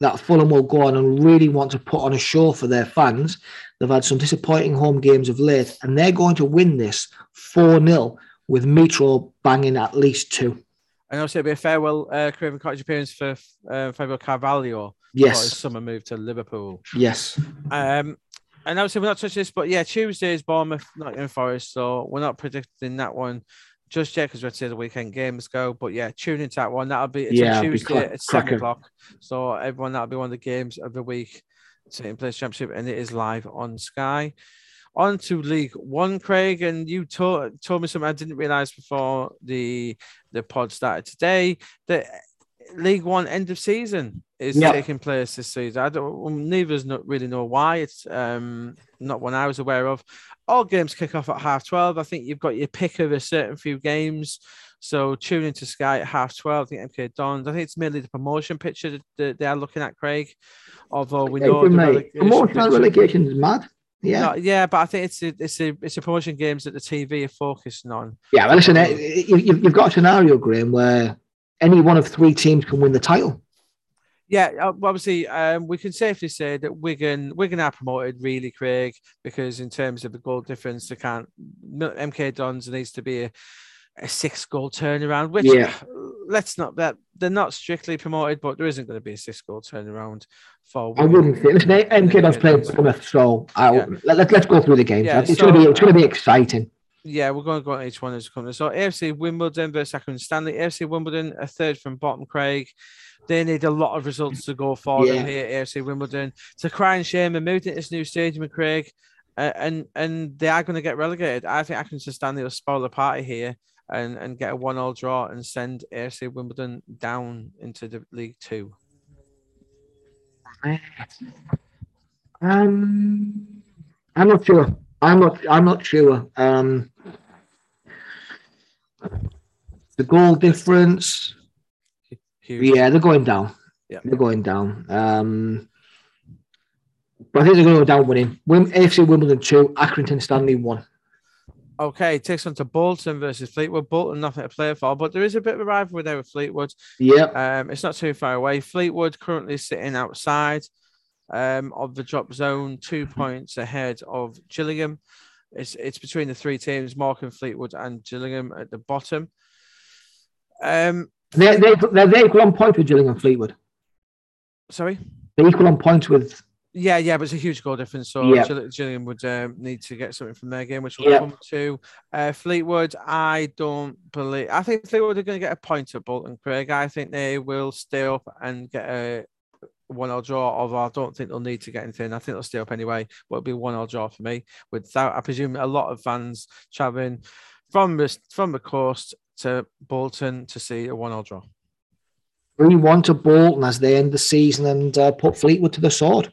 that Fulham will go on and really want to put on a show for their fans. They've had some disappointing home games of late, and they're going to win this 4 0 with Mitro banging at least two. And also, it'll be a farewell uh, Craven Cottage appearance for uh, Fabio Carvalho before his Yes. summer move to Liverpool. Yes. Um, and obviously, we're not touching this, but yeah, Tuesday is Bournemouth, not in Forest. So we're not predicting that one just yet because we're to see the weekend games go. But yeah, tune into that one. That'll be it's Yeah, Tuesday crack- at seven o'clock. So everyone, that'll be one of the games of the week. Taking place championship, and it is live on Sky. On to League One, Craig, and you told told me something I didn't realize before the the pod started today that League One end of season is Yeah. taking place this season. I don't. Well, neither of us not really know why. It's um not one I was aware of. All games kick off at half twelve. I think you've got your pick of a certain few games. So tune into Sky at half twelve. I think MK Dons. I think it's mainly the promotion picture that, that they are looking at, Craig. Although we know the mate. relegation Emotional relegation is mad. Yeah. No, yeah, but I think it's a, it's a it's a promotion games that the TV are focusing on. Yeah, well, listen, eh, you, you- you've got a scenario, Graham, where any one of three teams can win the title. Yeah, uh, obviously, um, we can safely say that Wigan Wigan are promoted really, Craig, because in terms of the goal difference, they can't. MK Dons needs to be a, a six goal turnaround, which Yeah. let's not that they're not strictly promoted, but there isn't going to be a six goal turnaround for. I wouldn't say. Listen, MK Dons play Dons. Plymouth, so I, Yeah. let, let's go through the games. Yeah, it's going to so- be it's going to be exciting. Yeah, we're going to go on each one as it comes. So AFC Wimbledon versus Accrington Stanley. AFC Wimbledon, a third from bottom, Craig. They need a lot of results to go for Yeah. them here, AFC Wimbledon. It's a crying shame. They moved into this new stadium, Craig, uh, and and they are going to get relegated. I think Accrington Stanley will spoil the party here and, and get a one-all draw and send AFC Wimbledon down into the League Two. Um, I'm not sure. I'm not. I'm not sure. Um, the goal difference. Huge. Yeah, they're going down. Yeah. they're going down. Um, but I think they're going to go down winning. Wim, AFC Wimbledon two, Accrington Stanley one. Okay, takes on to Bolton versus Fleetwood. Bolton nothing to play for, but there is a bit of a rivalry there with Fleetwood. Yeah, Um, it's not too far away. Fleetwood currently sitting outside um, of the drop zone, two points ahead of Gillingham. It's it's between the three teams, Morecambe, Fleetwood, and Gillingham at the bottom. Um, they they they're, they're equal on points with Gillingham Fleetwood. sorry. They're equal on points with. Yeah, yeah, but it's a huge goal difference. So Yeah. Gill- Gillingham would um, need to get something from their game, which will Yeah. come to uh, Fleetwood. I don't believe. I think Fleetwood are going to get a point at Bolton, Craig. I think they will stay up and get a one all draw. Although I don't think they'll need to get anything. I think they'll stay up anyway. But it'll be one all draw for me. Without, I presume, a lot of fans traveling from the from the coast to Bolton to see a one all draw. Three one to Bolton as they end the season and uh, put Fleetwood to the sword.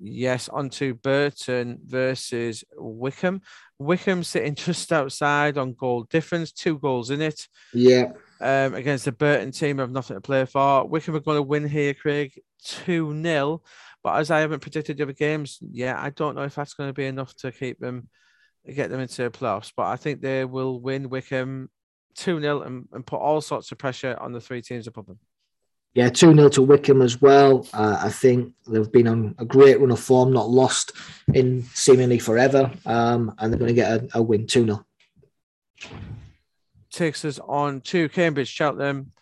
Yes, on to Burton versus Wycombe. Wycombe sitting just outside on goal difference, two goals in it Yeah, um, against the Burton team. Have nothing to play for. Wycombe are going to win here, Craig, 2 0. But as I haven't predicted the other games, yeah, I don't know if that's going to be enough to keep them, get them into the playoffs. But I think they will win Wycombe 2 0 and, and put all sorts of pressure on the three teams above them. yeah, two 0 to Wycombe as well. Uh, I think they've been on a great run of form, not lost in seemingly forever, um, and they're going to get a, a win two 0 takes us on to Cambridge Cheltenham.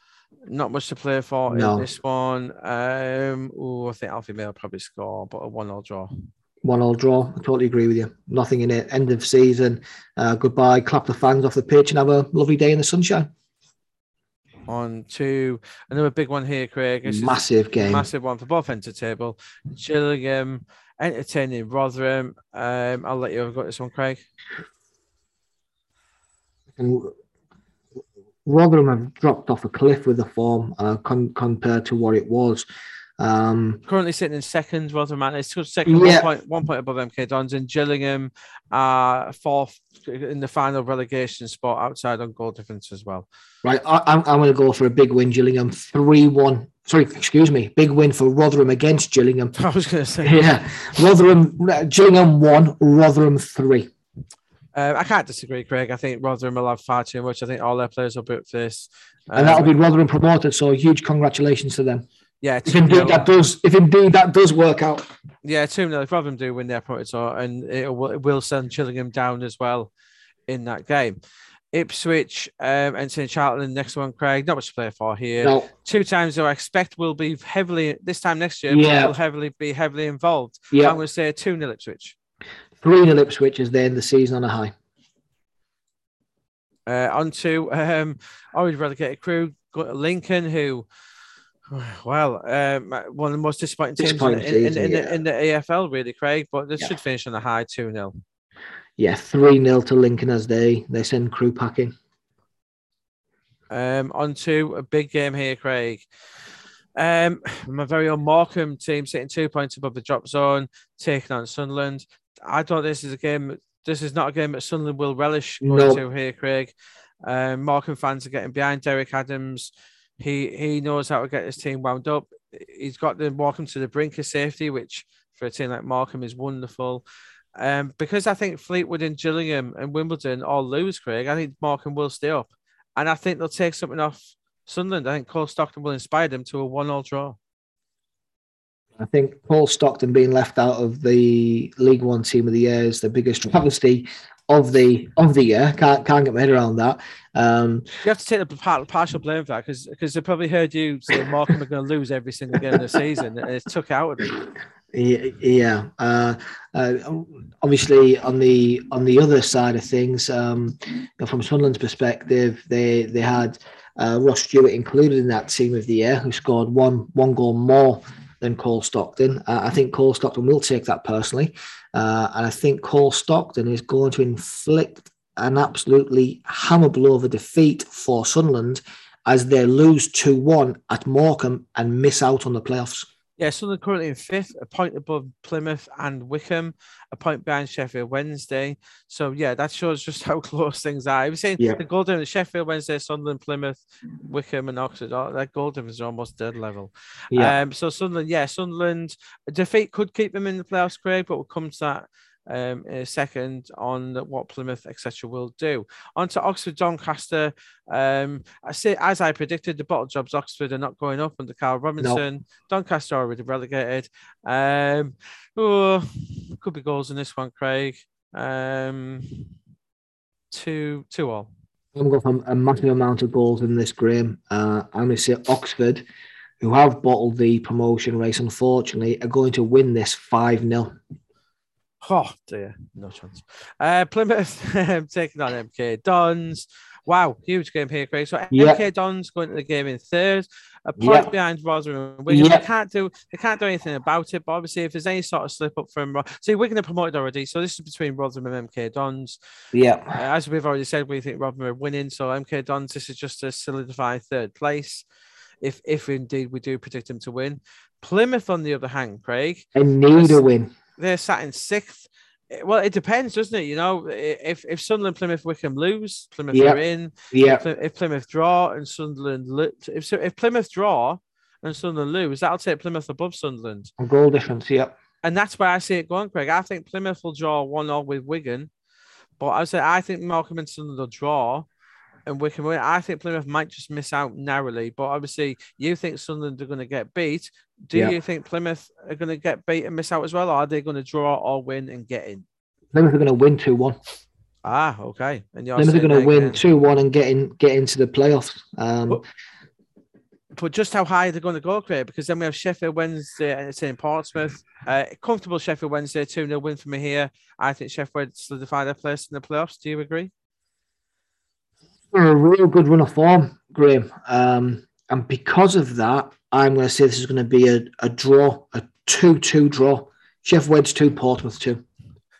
Not much to play for No. in this one. Um, oh, I think Alfie May will probably score, but a one-all draw. One all draw. I totally agree with you. Nothing in it. End of season. Uh, goodbye. Clap the fans off the pitch and have a lovely day in the sunshine. On to another big one here, Craig. This Massive a game. massive one for both ends of the table. Gillingham entertaining Rotherham. Um, I'll let you have got this one, Craig. And Rotherham have dropped off a cliff with the form uh, con- compared to what it was. Um, Currently sitting in second, Rotherham it's second, Yeah. one point one point above MK Dons, and Gillingham are fourth in the final relegation spot outside on goal difference as well. right, I, I'm, I'm going to go for a big win, Gillingham. 3 1. Sorry, excuse me. Big win for Rotherham against Gillingham. I was going to say, Yeah. Rotherham, Gillingham 1, Rotherham 3. Uh, I can't disagree, Craig. I think Rotherham will have far too much. I think all their players will for this. And that'll Um, be Rotherham promoted. So huge congratulations to them. yeah, If indeed nil. that does, if indeed that does work out. yeah, two nil. If Rotherham do win their promoted, so and it will, it will send Gillingham down as well in that game. Ipswich um, and St Charlton. Next one, Craig. Not much to play for here. No, Two times though, I expect will be heavily this time next year. Yeah. will heavily be heavily involved. yeah. I'm going to say two nil Ipswich. 3 0 Ipswich as they end the season on a high. Uh, on to um, already relegated Crewe, got Lincoln, who, well, um, one of the most disappointing teams in, in, in, yeah. the, in the EFL, really, Craig. But this Yeah. should finish on a high 2 0. Yeah, 3 0 to Lincoln as they, they send Crewe packing. Um, on to a big game here, Craig. Um, my very own Morecambe team sitting two points above the drop zone, taking on Sunderland. I thought this is a game. This is not a game that Sunderland will relish going No. to here, Craig. Um, Morecambe fans are getting behind Derek Adams. He he knows how to get his team wound up. He's got them walking to the brink of safety, which for a team like Morecambe is wonderful. Um, because I think Fleetwood and Gillingham and Wimbledon all lose, Craig. I think Morecambe will stay up, and I think they'll take something off Sunderland. I think Cole Stockton will inspire them to a one-all draw. I think Cole Stockton being left out of the League One Team of the Year is the biggest travesty of the of the year. Can't can't get my head around that. Um, You have to take the par- partial blame for that because because they probably heard you say Morecambe are going to lose every single game of the season, and it took out of them. Yeah, yeah. Uh, uh, obviously, on the on the other side of things, um, from Sunderland's perspective, they they had uh, Ross Stewart included in that team of the year, who scored one one goal more than Cole Stockton. Uh, I think Cole Stockton will take that personally, uh, and I think Cole Stockton is going to inflict an absolutely hammer blow of a defeat for Sunderland as they lose two one at Morecambe and miss out on the playoffs. Yeah, Sunderland currently in fifth, a point above Plymouth and Wycombe, a point behind Sheffield Wednesday. So yeah, that shows just how close things are. I was saying Yeah. the goal difference: Sheffield Wednesday, Sunderland, Plymouth, Wycombe, and Oxford. oh, That goal difference is almost dead level. Yeah. Um, so Sunderland, yeah, Sunderland a defeat could keep them in the playoffs, Craig, but we'll come to that um, in a second on what Plymouth, etc., will do. On to Oxford, Doncaster. Um, I say, as I predicted, the bottle jobs Oxford are not going up under Carl Robinson. Doncaster already relegated. Um, oh, could be goals in this one, Craig. Um, two, two all. I'm going for a massive amount of goals in this game. Uh, I'm going to say Oxford, who have bottled the promotion race, unfortunately, are going to win this 5 0. Oh dear, no chance. Uh, Plymouth um, taking on MK Dons. Wow, huge game here, Craig. So Yeah. MK Dons going to the game in third, a point Yeah. behind Rotherham. and Wigan. Yeah. They can't do they can't do anything about it. But obviously, if there's any sort of slip up from Ro- see, Wigan are going to promoted already. So this is between Rotherham and MK Dons. Uh, Yeah. as we've already said, we think Rotherham are winning. So MK Dons, this is just to solidify third place. If if indeed we do predict them to win. Plymouth, on the other hand, Craig, And need a win. They're sat in sixth. Eh, Well, it depends, doesn't it? You know, if if Sunderland, Plymouth, Wycombe lose, Plymouth Yeah. are in. Yeah. Ply- If Plymouth draw and Sunderland, if so- if Plymouth draw and Sunderland lose, that'll take Plymouth above Sunderland, A goal difference. Yeah. and that's where I see it going, Craig. I think Plymouth will draw one 0 with Wigan, but I say I think Morecambe and Sunderland will draw. And we can win. I think Plymouth might just miss out narrowly, but obviously you think Sunderland are going to get beat. Do Yeah. you think Plymouth are going to get beat and miss out as well, or are they going to draw or win and get in? Plymouth are going to win 2 1. Ah, okay. And you're Plymouth are going to win 2 1 and get, in, get into the playoffs. Um, But- But just how high are they're going to go, Craig, because then we have Sheffield Wednesday and it's in Portsmouth. Uh, comfortable Sheffield Wednesday, 2 0 win for me here. I think Sheffield solidify their place in the playoffs. Do you agree? A real good run of form, Graham. Um, and because of that, I'm going to say this is going to be a, a draw, a 2 2 draw. Sheff Wed 2, Portsmouth 2.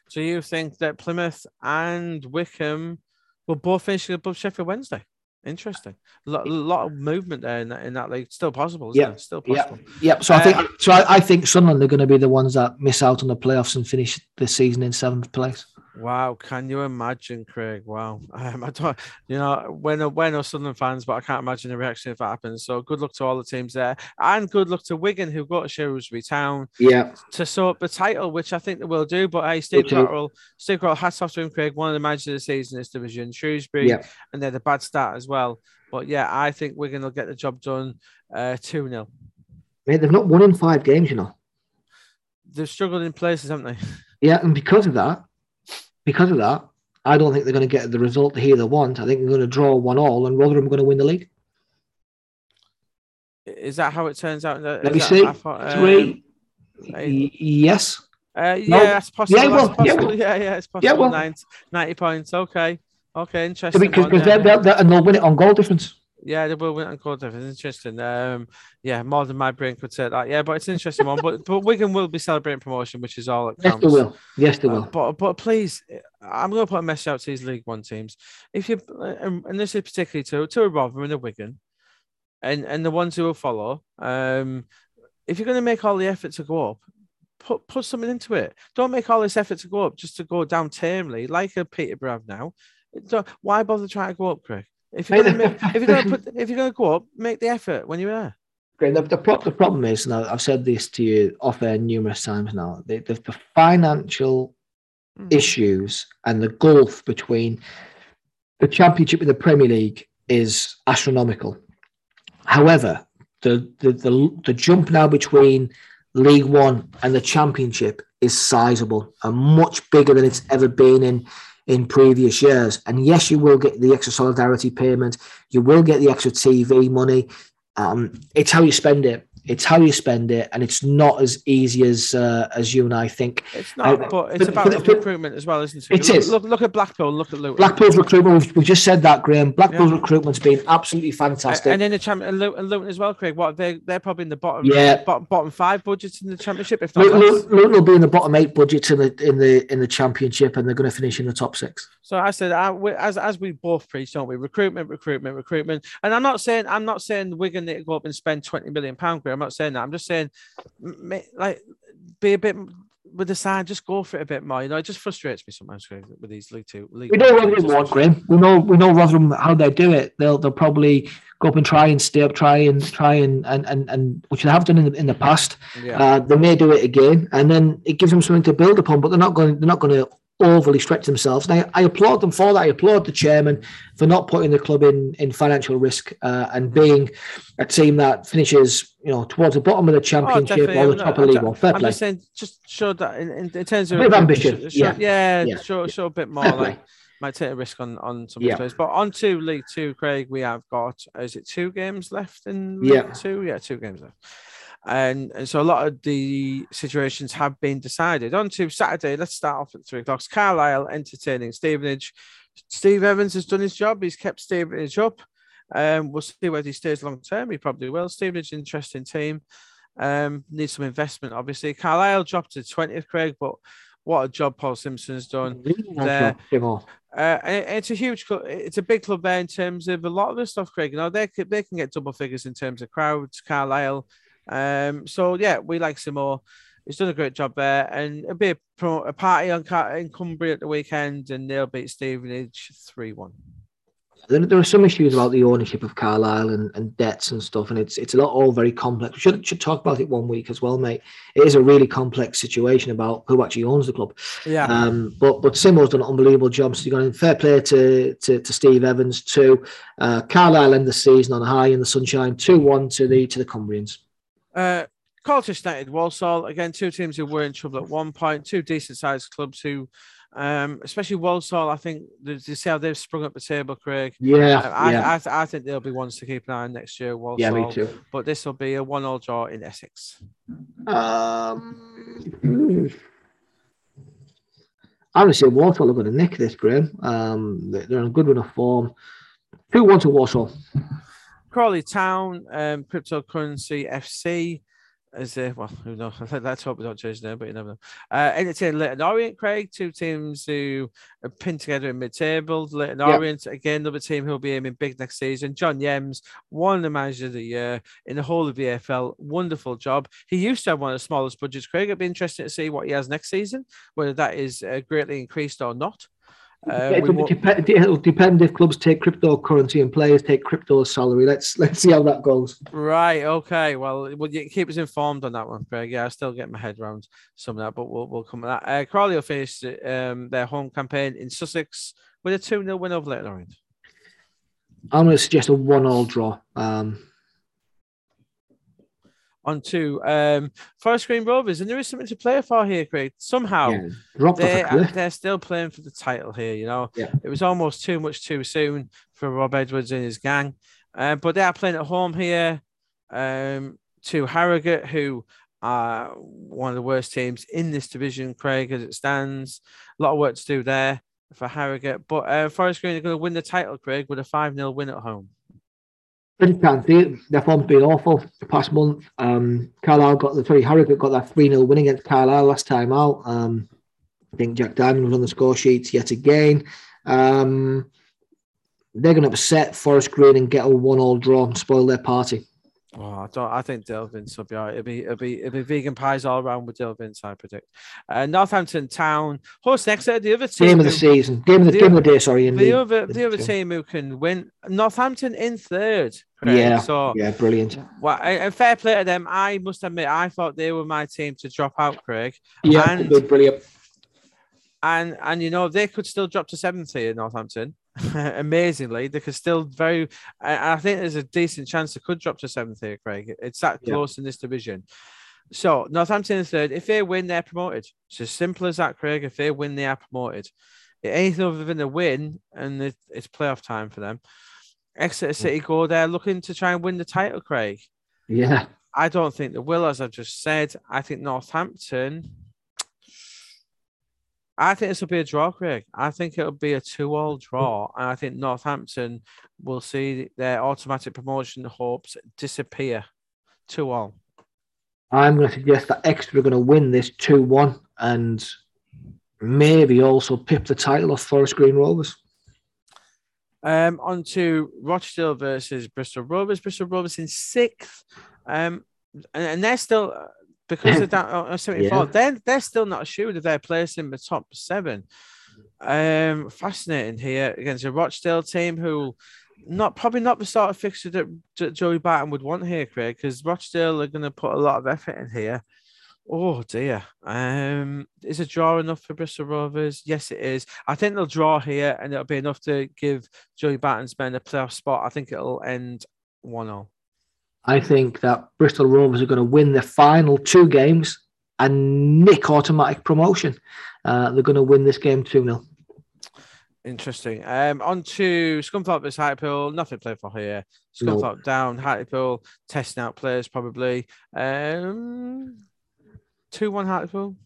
So you think that Plymouth and Wycombe will both finish above Sheffield Wednesday? Interesting. A lot, lot of movement there in that, in that league. Still possible, isn't Yeah, it? Still yeah. possible. Yep. So I Uh, think so. I, I think Sunderland are going to be the ones that miss out on the playoffs and finish the season in seventh place. Wow, can you imagine, Craig? Wow, um, I don't, you know, we're no, we're no Sunderland fans, but I can't imagine the reaction if that happens. So good luck to all the teams there, and good luck to Wigan who got to Shrewsbury Town Yeah. to sort the title, which I think they will do. But hey, Steve. Cotterill, Steve Cotterill, hats off to him, Craig. One of the managers of the season in this division, Shrewsbury, Yeah. and they're the bad start as well. But yeah, I think Wigan will get the job done, uh, two 0 Mate, they've not won in five games, you know. They've struggled in places, haven't they? Yeah, and because of that, because of that, I don't think they're going to get the result they either want. I think they're going to draw one all, and Rotherham are going to win the league. Is that how it turns out? Let Is me see. Thought, um, Three. Y- yes. Uh, yeah, No. that's possible. Yeah, well, yeah, well. yeah, yeah, it's possible. Yeah, well. 90, 90 points. Okay. Okay, interesting. Because because yeah. they're, they're, they're- and they'll win it on goal difference. Yeah, they will win on Cardiff. It's interesting. Um, yeah, more than my brain could say that. Yeah, but it's an interesting one. But but Wigan will be celebrating promotion, which is all. Yes, they will. Yes, they will. Uh, but but please, I'm going to put a message out to these League One teams. If you and this is particularly to to a Rotherham and a Wigan, and and the ones who will follow. Um, if you're going to make all the effort to go up, put put something into it. Don't make all this effort to go up just to go down tamely like a Peterborough now. Don't, why bother trying to go up, Craig? If you're going to make, if you're going to put if you're going to go up, make the effort when you're there. Great. The, the, the problem is, and I've said this to you off air numerous times now, the, the, the financial mm. issues and the gulf between the Championship and the Premier League is astronomical. However, the, the, the, the jump now between League One and the Championship is sizable and much bigger than it's ever been in in previous years. And yes, you will get the extra solidarity payment, you will get the extra TV money. Um, it's how you spend it. It's how you spend it, and it's not as easy as uh, as you and I think. It's not, uh, but it's but, about but, recruitment as well, isn't it? It look, is. Look, look, at Blackpool. Look at Luton. Blackpool's recruitment. We've, we've just said that, Graham. Blackpool's yeah. recruitment's been absolutely fantastic. And in the champ, and Luton, Luton as well, Craig. What they they're probably in the bottom, yeah, bottom, bottom five budgets in the championship. If not Luton, Luton will be in the bottom eight budgets in the in the in the championship, and they're going to finish in the top six. So I said, as as we both preach, don't we? Recruitment, recruitment, recruitment. And I'm not saying I'm not saying Wigan need to go up and spend twenty million pound. I'm not saying that. I'm just saying, like, be a bit with the side, just go for it a bit more. You know, it just frustrates me sometimes with these League Two. League we know Rotherham want Graham. We know we know Rotherham how they do it. They'll they'll probably go up and try and stay up, try and try and and and, and which they have done in the, in the past. Yeah. Uh, they may do it again, and then it gives them something to build upon. But they're not going. They're not going to overly stretch themselves. And I, I, applaud them for that. I applaud the chairman for not putting the club in in financial risk uh, and being a team that finishes, you know, towards the bottom of the championship oh, or the top of the League One. Fair I'm play. just saying, just show that in, in, in terms of, of ambition. Show, yeah, yeah, yeah, show, show a bit more. like might take a risk on on some yeah. players. But on to League Two, Craig, we have got is it two games left in League yeah. Two? Yeah, two games left. And, and so a lot of the situations have been decided. On to Saturday, let's start off at three o'clock. Carlisle entertaining Stevenage. Steve Evans has done his job. He's kept Stevenage up. Um, we'll see whether he stays long term. He probably will. Stevenage, interesting team. Um, needs some investment, obviously. Carlisle dropped to 20th, Craig, but what a job Paul Simpson's done. there. Uh, it's a huge, club, it's a big club there in terms of a lot of the stuff, Craig. You know, they they can get double figures in terms of crowds. Carlisle um, so yeah, we like Simo. He's done a great job there, and it'll be a, pro, a party on in Cumbria at the weekend, and they'll beat Stevenage three one. There, there are some issues about the ownership of Carlisle and, and debts and stuff, and it's it's a lot all very complex. We should should talk about it one week as well, mate. It is a really complex situation about who actually owns the club. Yeah. Um, but but Simo's done an unbelievable job. So you're going fair play to, to to Steve Evans too. Uh, Carlisle end the season on a high in the sunshine, two one to the to the Cumbrians. Uh, Colchester United, Walsall, again, two teams who were in trouble at one point, two decent sized clubs who, um, especially Walsall, I think, you see how they've sprung up the table, Craig. Yeah. Uh, I, yeah. I, I, think they'll be ones to keep an eye on next year, Walsall. Yeah, me too. But this will be a one all draw in Essex. Um, I'm going to say Walsall are going to nick this, Graham. Um, they're in a good run of form. Who wants a Walsall? Crawley Town, um, cryptocurrency FC. as there, well, who knows? Let's hope we don't change there, but you never know. Uh, Entertain Leyton Orient, Craig, two teams who are pinned together in mid table. Leyton yep. Orient, again, another team who'll be aiming big next season. John Yems, won the manager of the year in the whole of the EFL. Wonderful job. He used to have one of the smallest budgets, Craig. It'd be interesting to see what he has next season, whether that is uh, greatly increased or not. Uh, it'll, dep- it'll, depend if clubs take cryptocurrency and players take crypto salary. Let's let's see how that goes. Right. Okay. Well, well, you keep us informed on that one, Greg. Yeah, I still get my head around some of that, but we'll we'll come to that. Uh, Crawley will finish um, their home campaign in Sussex with a two 0 win over Leyton Orient. I'm going to suggest a one-all draw. Um, onto um, Forest Green Rovers, and there is something to play for here, Craig. Somehow yeah, they, they're still playing for the title here. You know, yeah. it was almost too much too soon for Rob Edwards and his gang, uh, but they are playing at home here um, to Harrogate, who are one of the worst teams in this division, Craig, as it stands. A lot of work to do there for Harrogate, but uh, Forest Green are going to win the title, Craig, with a 5 0 win at home. Just can't see. Their form's been awful the past month. Um, Carlisle got the sorry, Harrogate got that 3 0 win against Carlisle last time out. Um, I think Jack Diamond was on the score sheets yet again. Um, they're going to upset Forest Green and get a one all draw and spoil their party. Oh, I don't. I think Dale Vince will be all right. It'll be it'll be it'll be vegan pies all around with Dale Vince. I predict. Uh, Northampton Town host next. Uh, the other team game of the who, season, game of the, the game of the day. Sorry, the, the other the, the other team who can win. Northampton in third. Yeah. So yeah, brilliant. Well, and fair play to them. I must admit, I thought they were my team to drop out, Craig. Yeah, and, brilliant. And and you know they could still drop to seventh here in Northampton. amazingly, they could still very. I, I, think there's a decent chance they could drop to seventh here, Craig. It's that close yeah. in this division. So Northampton in third. If they win, they're promoted. It's as simple as that, Craig. If they win, they are promoted. Anything other than a win, and it's playoff time for them. Exeter City go there looking to try and win the title, Craig. Yeah. I don't think they will, as I've just said. I think Northampton I think this will be a draw, Craig. I think it'll be a two-all draw, and I think Northampton will see their automatic promotion hopes disappear. Two-all. I'm going to suggest that Exeter are going to win this two-one, and maybe also pip the title off Forest Green Rovers. Um, on to Rochdale versus Bristol Rovers. Bristol Rovers in sixth. Um, and, and they're still because of that uh, 74. Yeah. They're, they're still not assured of their place in the top seven. Um, fascinating here against a Rochdale team who not probably not the sort of fixture that, that Joey Barton would want here, Craig, because Rochdale are going to put a lot of effort in here. Oh dear. Um, is a draw enough for Bristol Rovers? Yes, it is. I think they'll draw here and it'll be enough to give Joey Barton's men a playoff spot. I think it'll end 1 0. I think that Bristol Rovers are going to win the final two games and nick automatic promotion. Uh, they're going to win this game 2 0. Interesting. Um, on to Scunthorpe versus Hartlepool. Nothing to play for here. Scunthorpe no. down, Hartlepool testing out players probably. Um, 2 1 Hartlepool.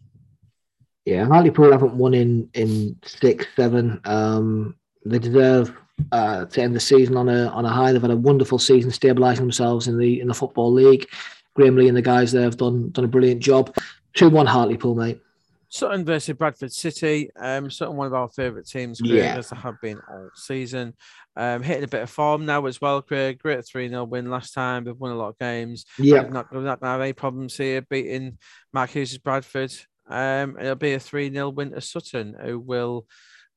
Yeah, Hartlepool haven't won in, in six, seven. Um, they deserve uh, to end the season on a on a high. They've had a wonderful season, stabilising themselves in the in the football league. Graeme Lee and the guys there have done done a brilliant job. Two one Hartlepool, mate. Sutton versus Bradford City. Um, Sutton, one of our favourite teams, Craig, yeah. as they have been all season. Um, hitting a bit of form now as well, Craig. Great 3 0 win last time. They've won a lot of games. Yeah. Not, we're not going to have any problems here beating Mark Hughes' Bradford. Um, it'll be a 3 0 win to Sutton, who will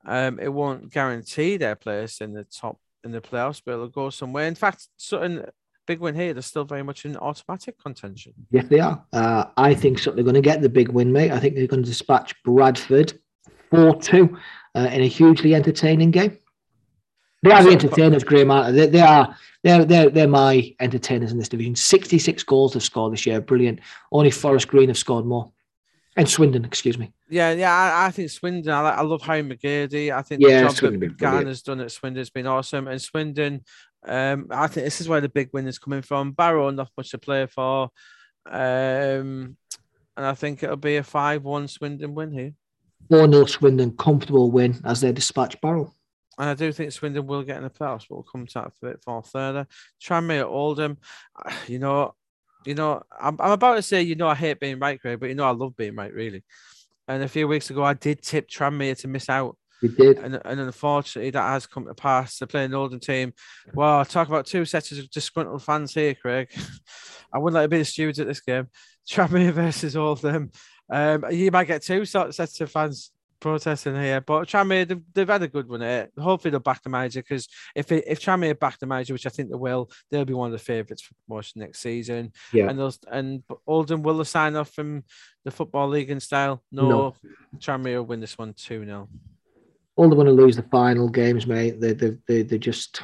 um, it won't guarantee their place in the top in the playoffs, but it'll go somewhere. In fact, Sutton big win here. They're still very much in automatic contention. Yes, they are. Uh, I think Sutton are going to get the big win, mate. I think they're going to dispatch Bradford four two uh, in a hugely entertaining game. They are the entertainers, Graham. They, they are. They're, they're, they're my entertainers in this division. 66 goals they've scored this year. Brilliant. Only Forest Green have scored more. And Swindon, excuse me. Yeah, yeah, I, I think Swindon. I, I love Harry McKirdy. I think yeah, the job Swindon that Garner's done at Swindon has been awesome. And Swindon, um, I think this is where the big win is coming from. Barrow, not much to play for. Um, and I think it'll be a 5 1 Swindon win here. 4 0 Swindon, comfortable win as they dispatch Barrow. And I do think Swindon will get in the playoffs, but we'll come to that a bit far further. Tranmere at Oldham, you know, you know, I'm, I'm about to say, you know, I hate being right, Craig, but you know, I love being right, really. And a few weeks ago, I did tip Tranmere to miss out. You did. And, and unfortunately, that has come to pass. They're playing an Oldham team. Well, talk about two sets of disgruntled fans here, Craig. I wouldn't like to be the stewards at this game. Tranmere versus Oldham. Um, you might get two sets of fans protesting here. But Tranmere, they've, they've, had a good one here. Hopefully, they'll back the manager because if it, if Tranmere back the manager, which I think they will, they'll be one of the favourites for promotion next season. Yeah. And those and Oldham will sign off from the football league in style. No, no. Tranmere will win this one 2 0. Oldham going to lose the final games, mate. They they they they just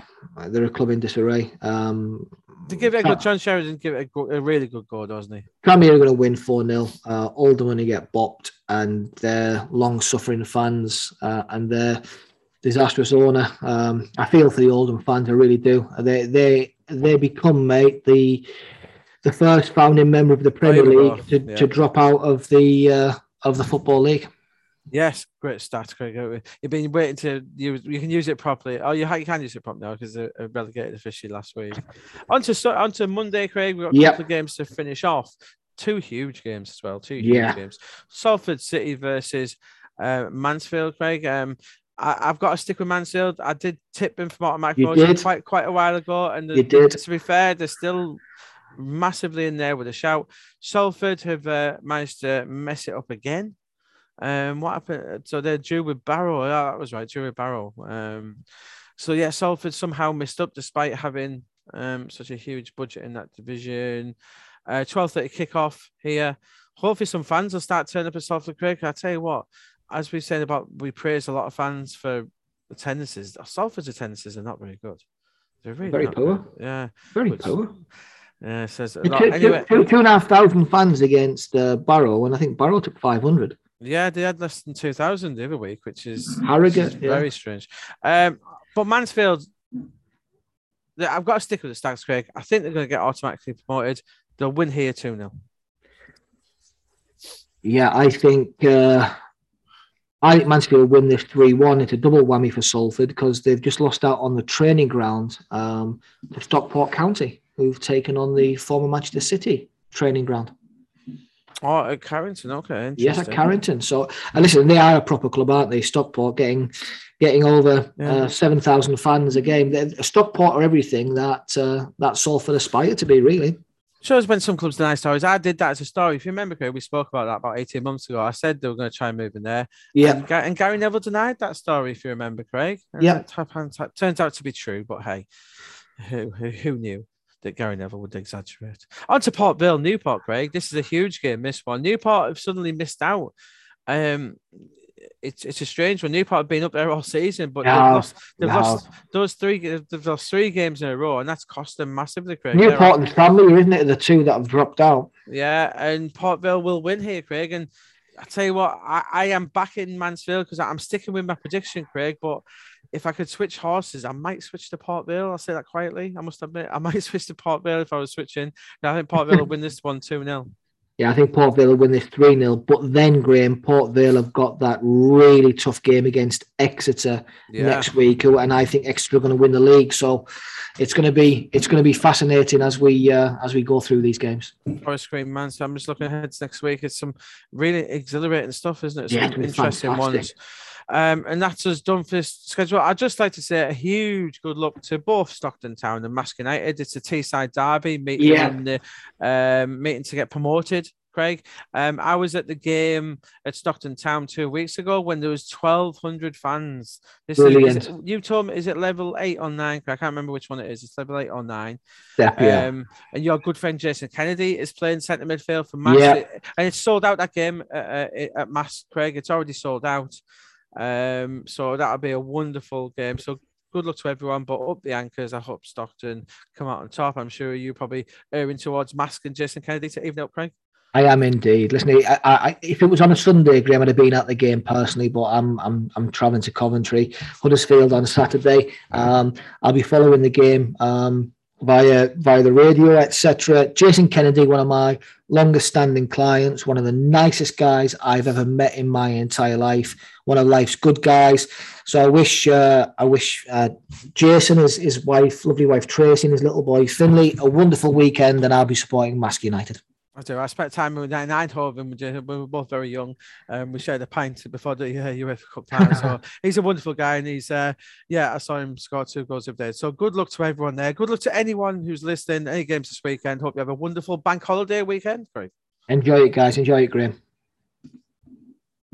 they're a club in disarray. Um, to give it a good chance, Sheridan give it a, a really good goal, doesn't he? Tranmere are going to win 4 0. Uh, Oldham going to get bopped, and their long suffering fans uh, and their disastrous owner. Um, I feel for the Oldham fans, I really do. They they they become, mate, the the first founding member of the Premier League to, yeah. to drop out of the uh, of the Football League. Yes, great stats, Craig. You've been waiting to use. You can use it properly. Oh, you, you can use it properly now because they relegated officially last week. On to on to Monday, Craig. We've got a yep. couple of games to finish off. Two huge games as well. Two huge yeah. games. Salford City versus uh, Mansfield, Craig. Um, I, have got to stick with Mansfield. I did tip them from automatic motion quite quite a while ago, and the, to be fair, they're still massively in there with a shout. Salford have uh, managed to mess it up again. Um, what happened? So they're due with Barrow. Yeah, that was right, due with Barrow. Um, so yeah, Salford somehow missed up despite having um such a huge budget in that division. Uh, twelve thirty kickoff here. Hopefully, some fans will start turning up at Salford Creek. I tell you what, as we said about, we praise a lot of fans for attendances. Salford's attendances are not very good. They're really very poor. Good. Yeah, very poor. Yeah, says two, anyway, two, two, two and a half thousand fans against uh, Barrow, and I think Barrow took five hundred. Yeah, they had less than two thousand the other week, which is Harrogate, yeah. very strange. Um, but Mansfield, I've got to stick with the Stags, Craig. I think they're going to get automatically promoted. They'll win here two 0 Yeah, I think uh, I think Mansfield will win this three one. It's a double whammy for Salford because they've just lost out on the training ground um, to Stockport County who've taken on the former Manchester City training ground. Oh, at Carrington, okay. Yes, at Carrington. So, and listen, they are a proper club, aren't they? Stockport getting getting over yeah. uh, seven thousand fans a game. They're, Stockport are everything that uh, that Salford aspire to be, really. Shows when some clubs deny stories. I did that as a story. If you remember, Craig, we spoke about that about 18 months ago. I said they were going to try and move in there. Yeah. And, and Gary Neville denied that story, if you remember, Craig. Yeah. Turns out to be true, but hey, who, who, who knew? that Gary Neville would exaggerate. On to Port Vale, Newport, Craig. This is a huge game, this one. Newport have suddenly missed out. Um, it's it's a strange one. Newport have been up there all season, but no, they've lost they've no. lost those three they've lost three games in a row, and that's cost them massively, Craig. Newport and Stanley, isn't it? The two that have dropped out. Yeah, and Port Vale will win here, Craig. And I tell you what, I, I am back in Mansfield because I'm sticking with my prediction, Craig. But if I could switch horses, I might switch to Port Vale. I'll say that quietly. I must admit, I might switch to Port Vale if I was switching. Now, I think Port Vale will win this one 2 0. Yeah, I think Port Vale will win this 3 0. But then, Graham, Port Vale have got that really tough game against Exeter yeah. next week. And I think Exeter are going to win the league. So it's going to be it's going to be fascinating as we uh, as we go through these games. Forest Green, man. So I'm just looking ahead to next week. It's some really exhilarating stuff, isn't it? Some yeah, interesting fantastic. ones. Um, and that's us done for this schedule. I'd just like to say a huge good luck to both Stockton Town and Marske United. It's a Teesside derby meeting, yeah. the, um, meeting to get promoted. Craig, um, I was at the game at Stockton Town two weeks ago when there was twelve hundred fans. This Brilliant. Is, is it, you told me is it level eight or nine? I can't remember which one it is. It's level eight or nine. Yeah. Um, and your good friend Jason Kennedy is playing centre midfield for Marske, yeah. and it's sold out that game at, at Marske. Craig, it's already sold out. Um, so that'll be a wonderful game. So good luck to everyone. But up the anchors, I hope Stockton come out on top. I'm sure you're probably erring towards Marske and Jason Kennedy to even up, Craig. I am indeed. Listen, I, I, if it was on a Sunday, Graham, I'd have been at the game personally, but I'm I'm I'm travelling to Coventry, Huddersfield on Saturday. Um, I'll be following the game. Um, via via the radio, etc. Jason Kennedy, one of my longest standing clients, one of the nicest guys I've ever met in my entire life, one of life's good guys. So I wish uh, I wish uh, Jason, his his wife, lovely wife Tracy, and his little boy Finley a wonderful weekend, and I'll be supporting Marske United. I do. I spent time with Eindhoven. We were both very young. Um, we shared a pint before the uh, UEFA Cup time. So he's a wonderful guy, and he's uh, yeah. I saw him score two goals of day. So good luck to everyone there. Good luck to anyone who's listening. Any games this weekend. Hope you have a wonderful bank holiday weekend. Great. Enjoy it, guys. Enjoy it, Graham.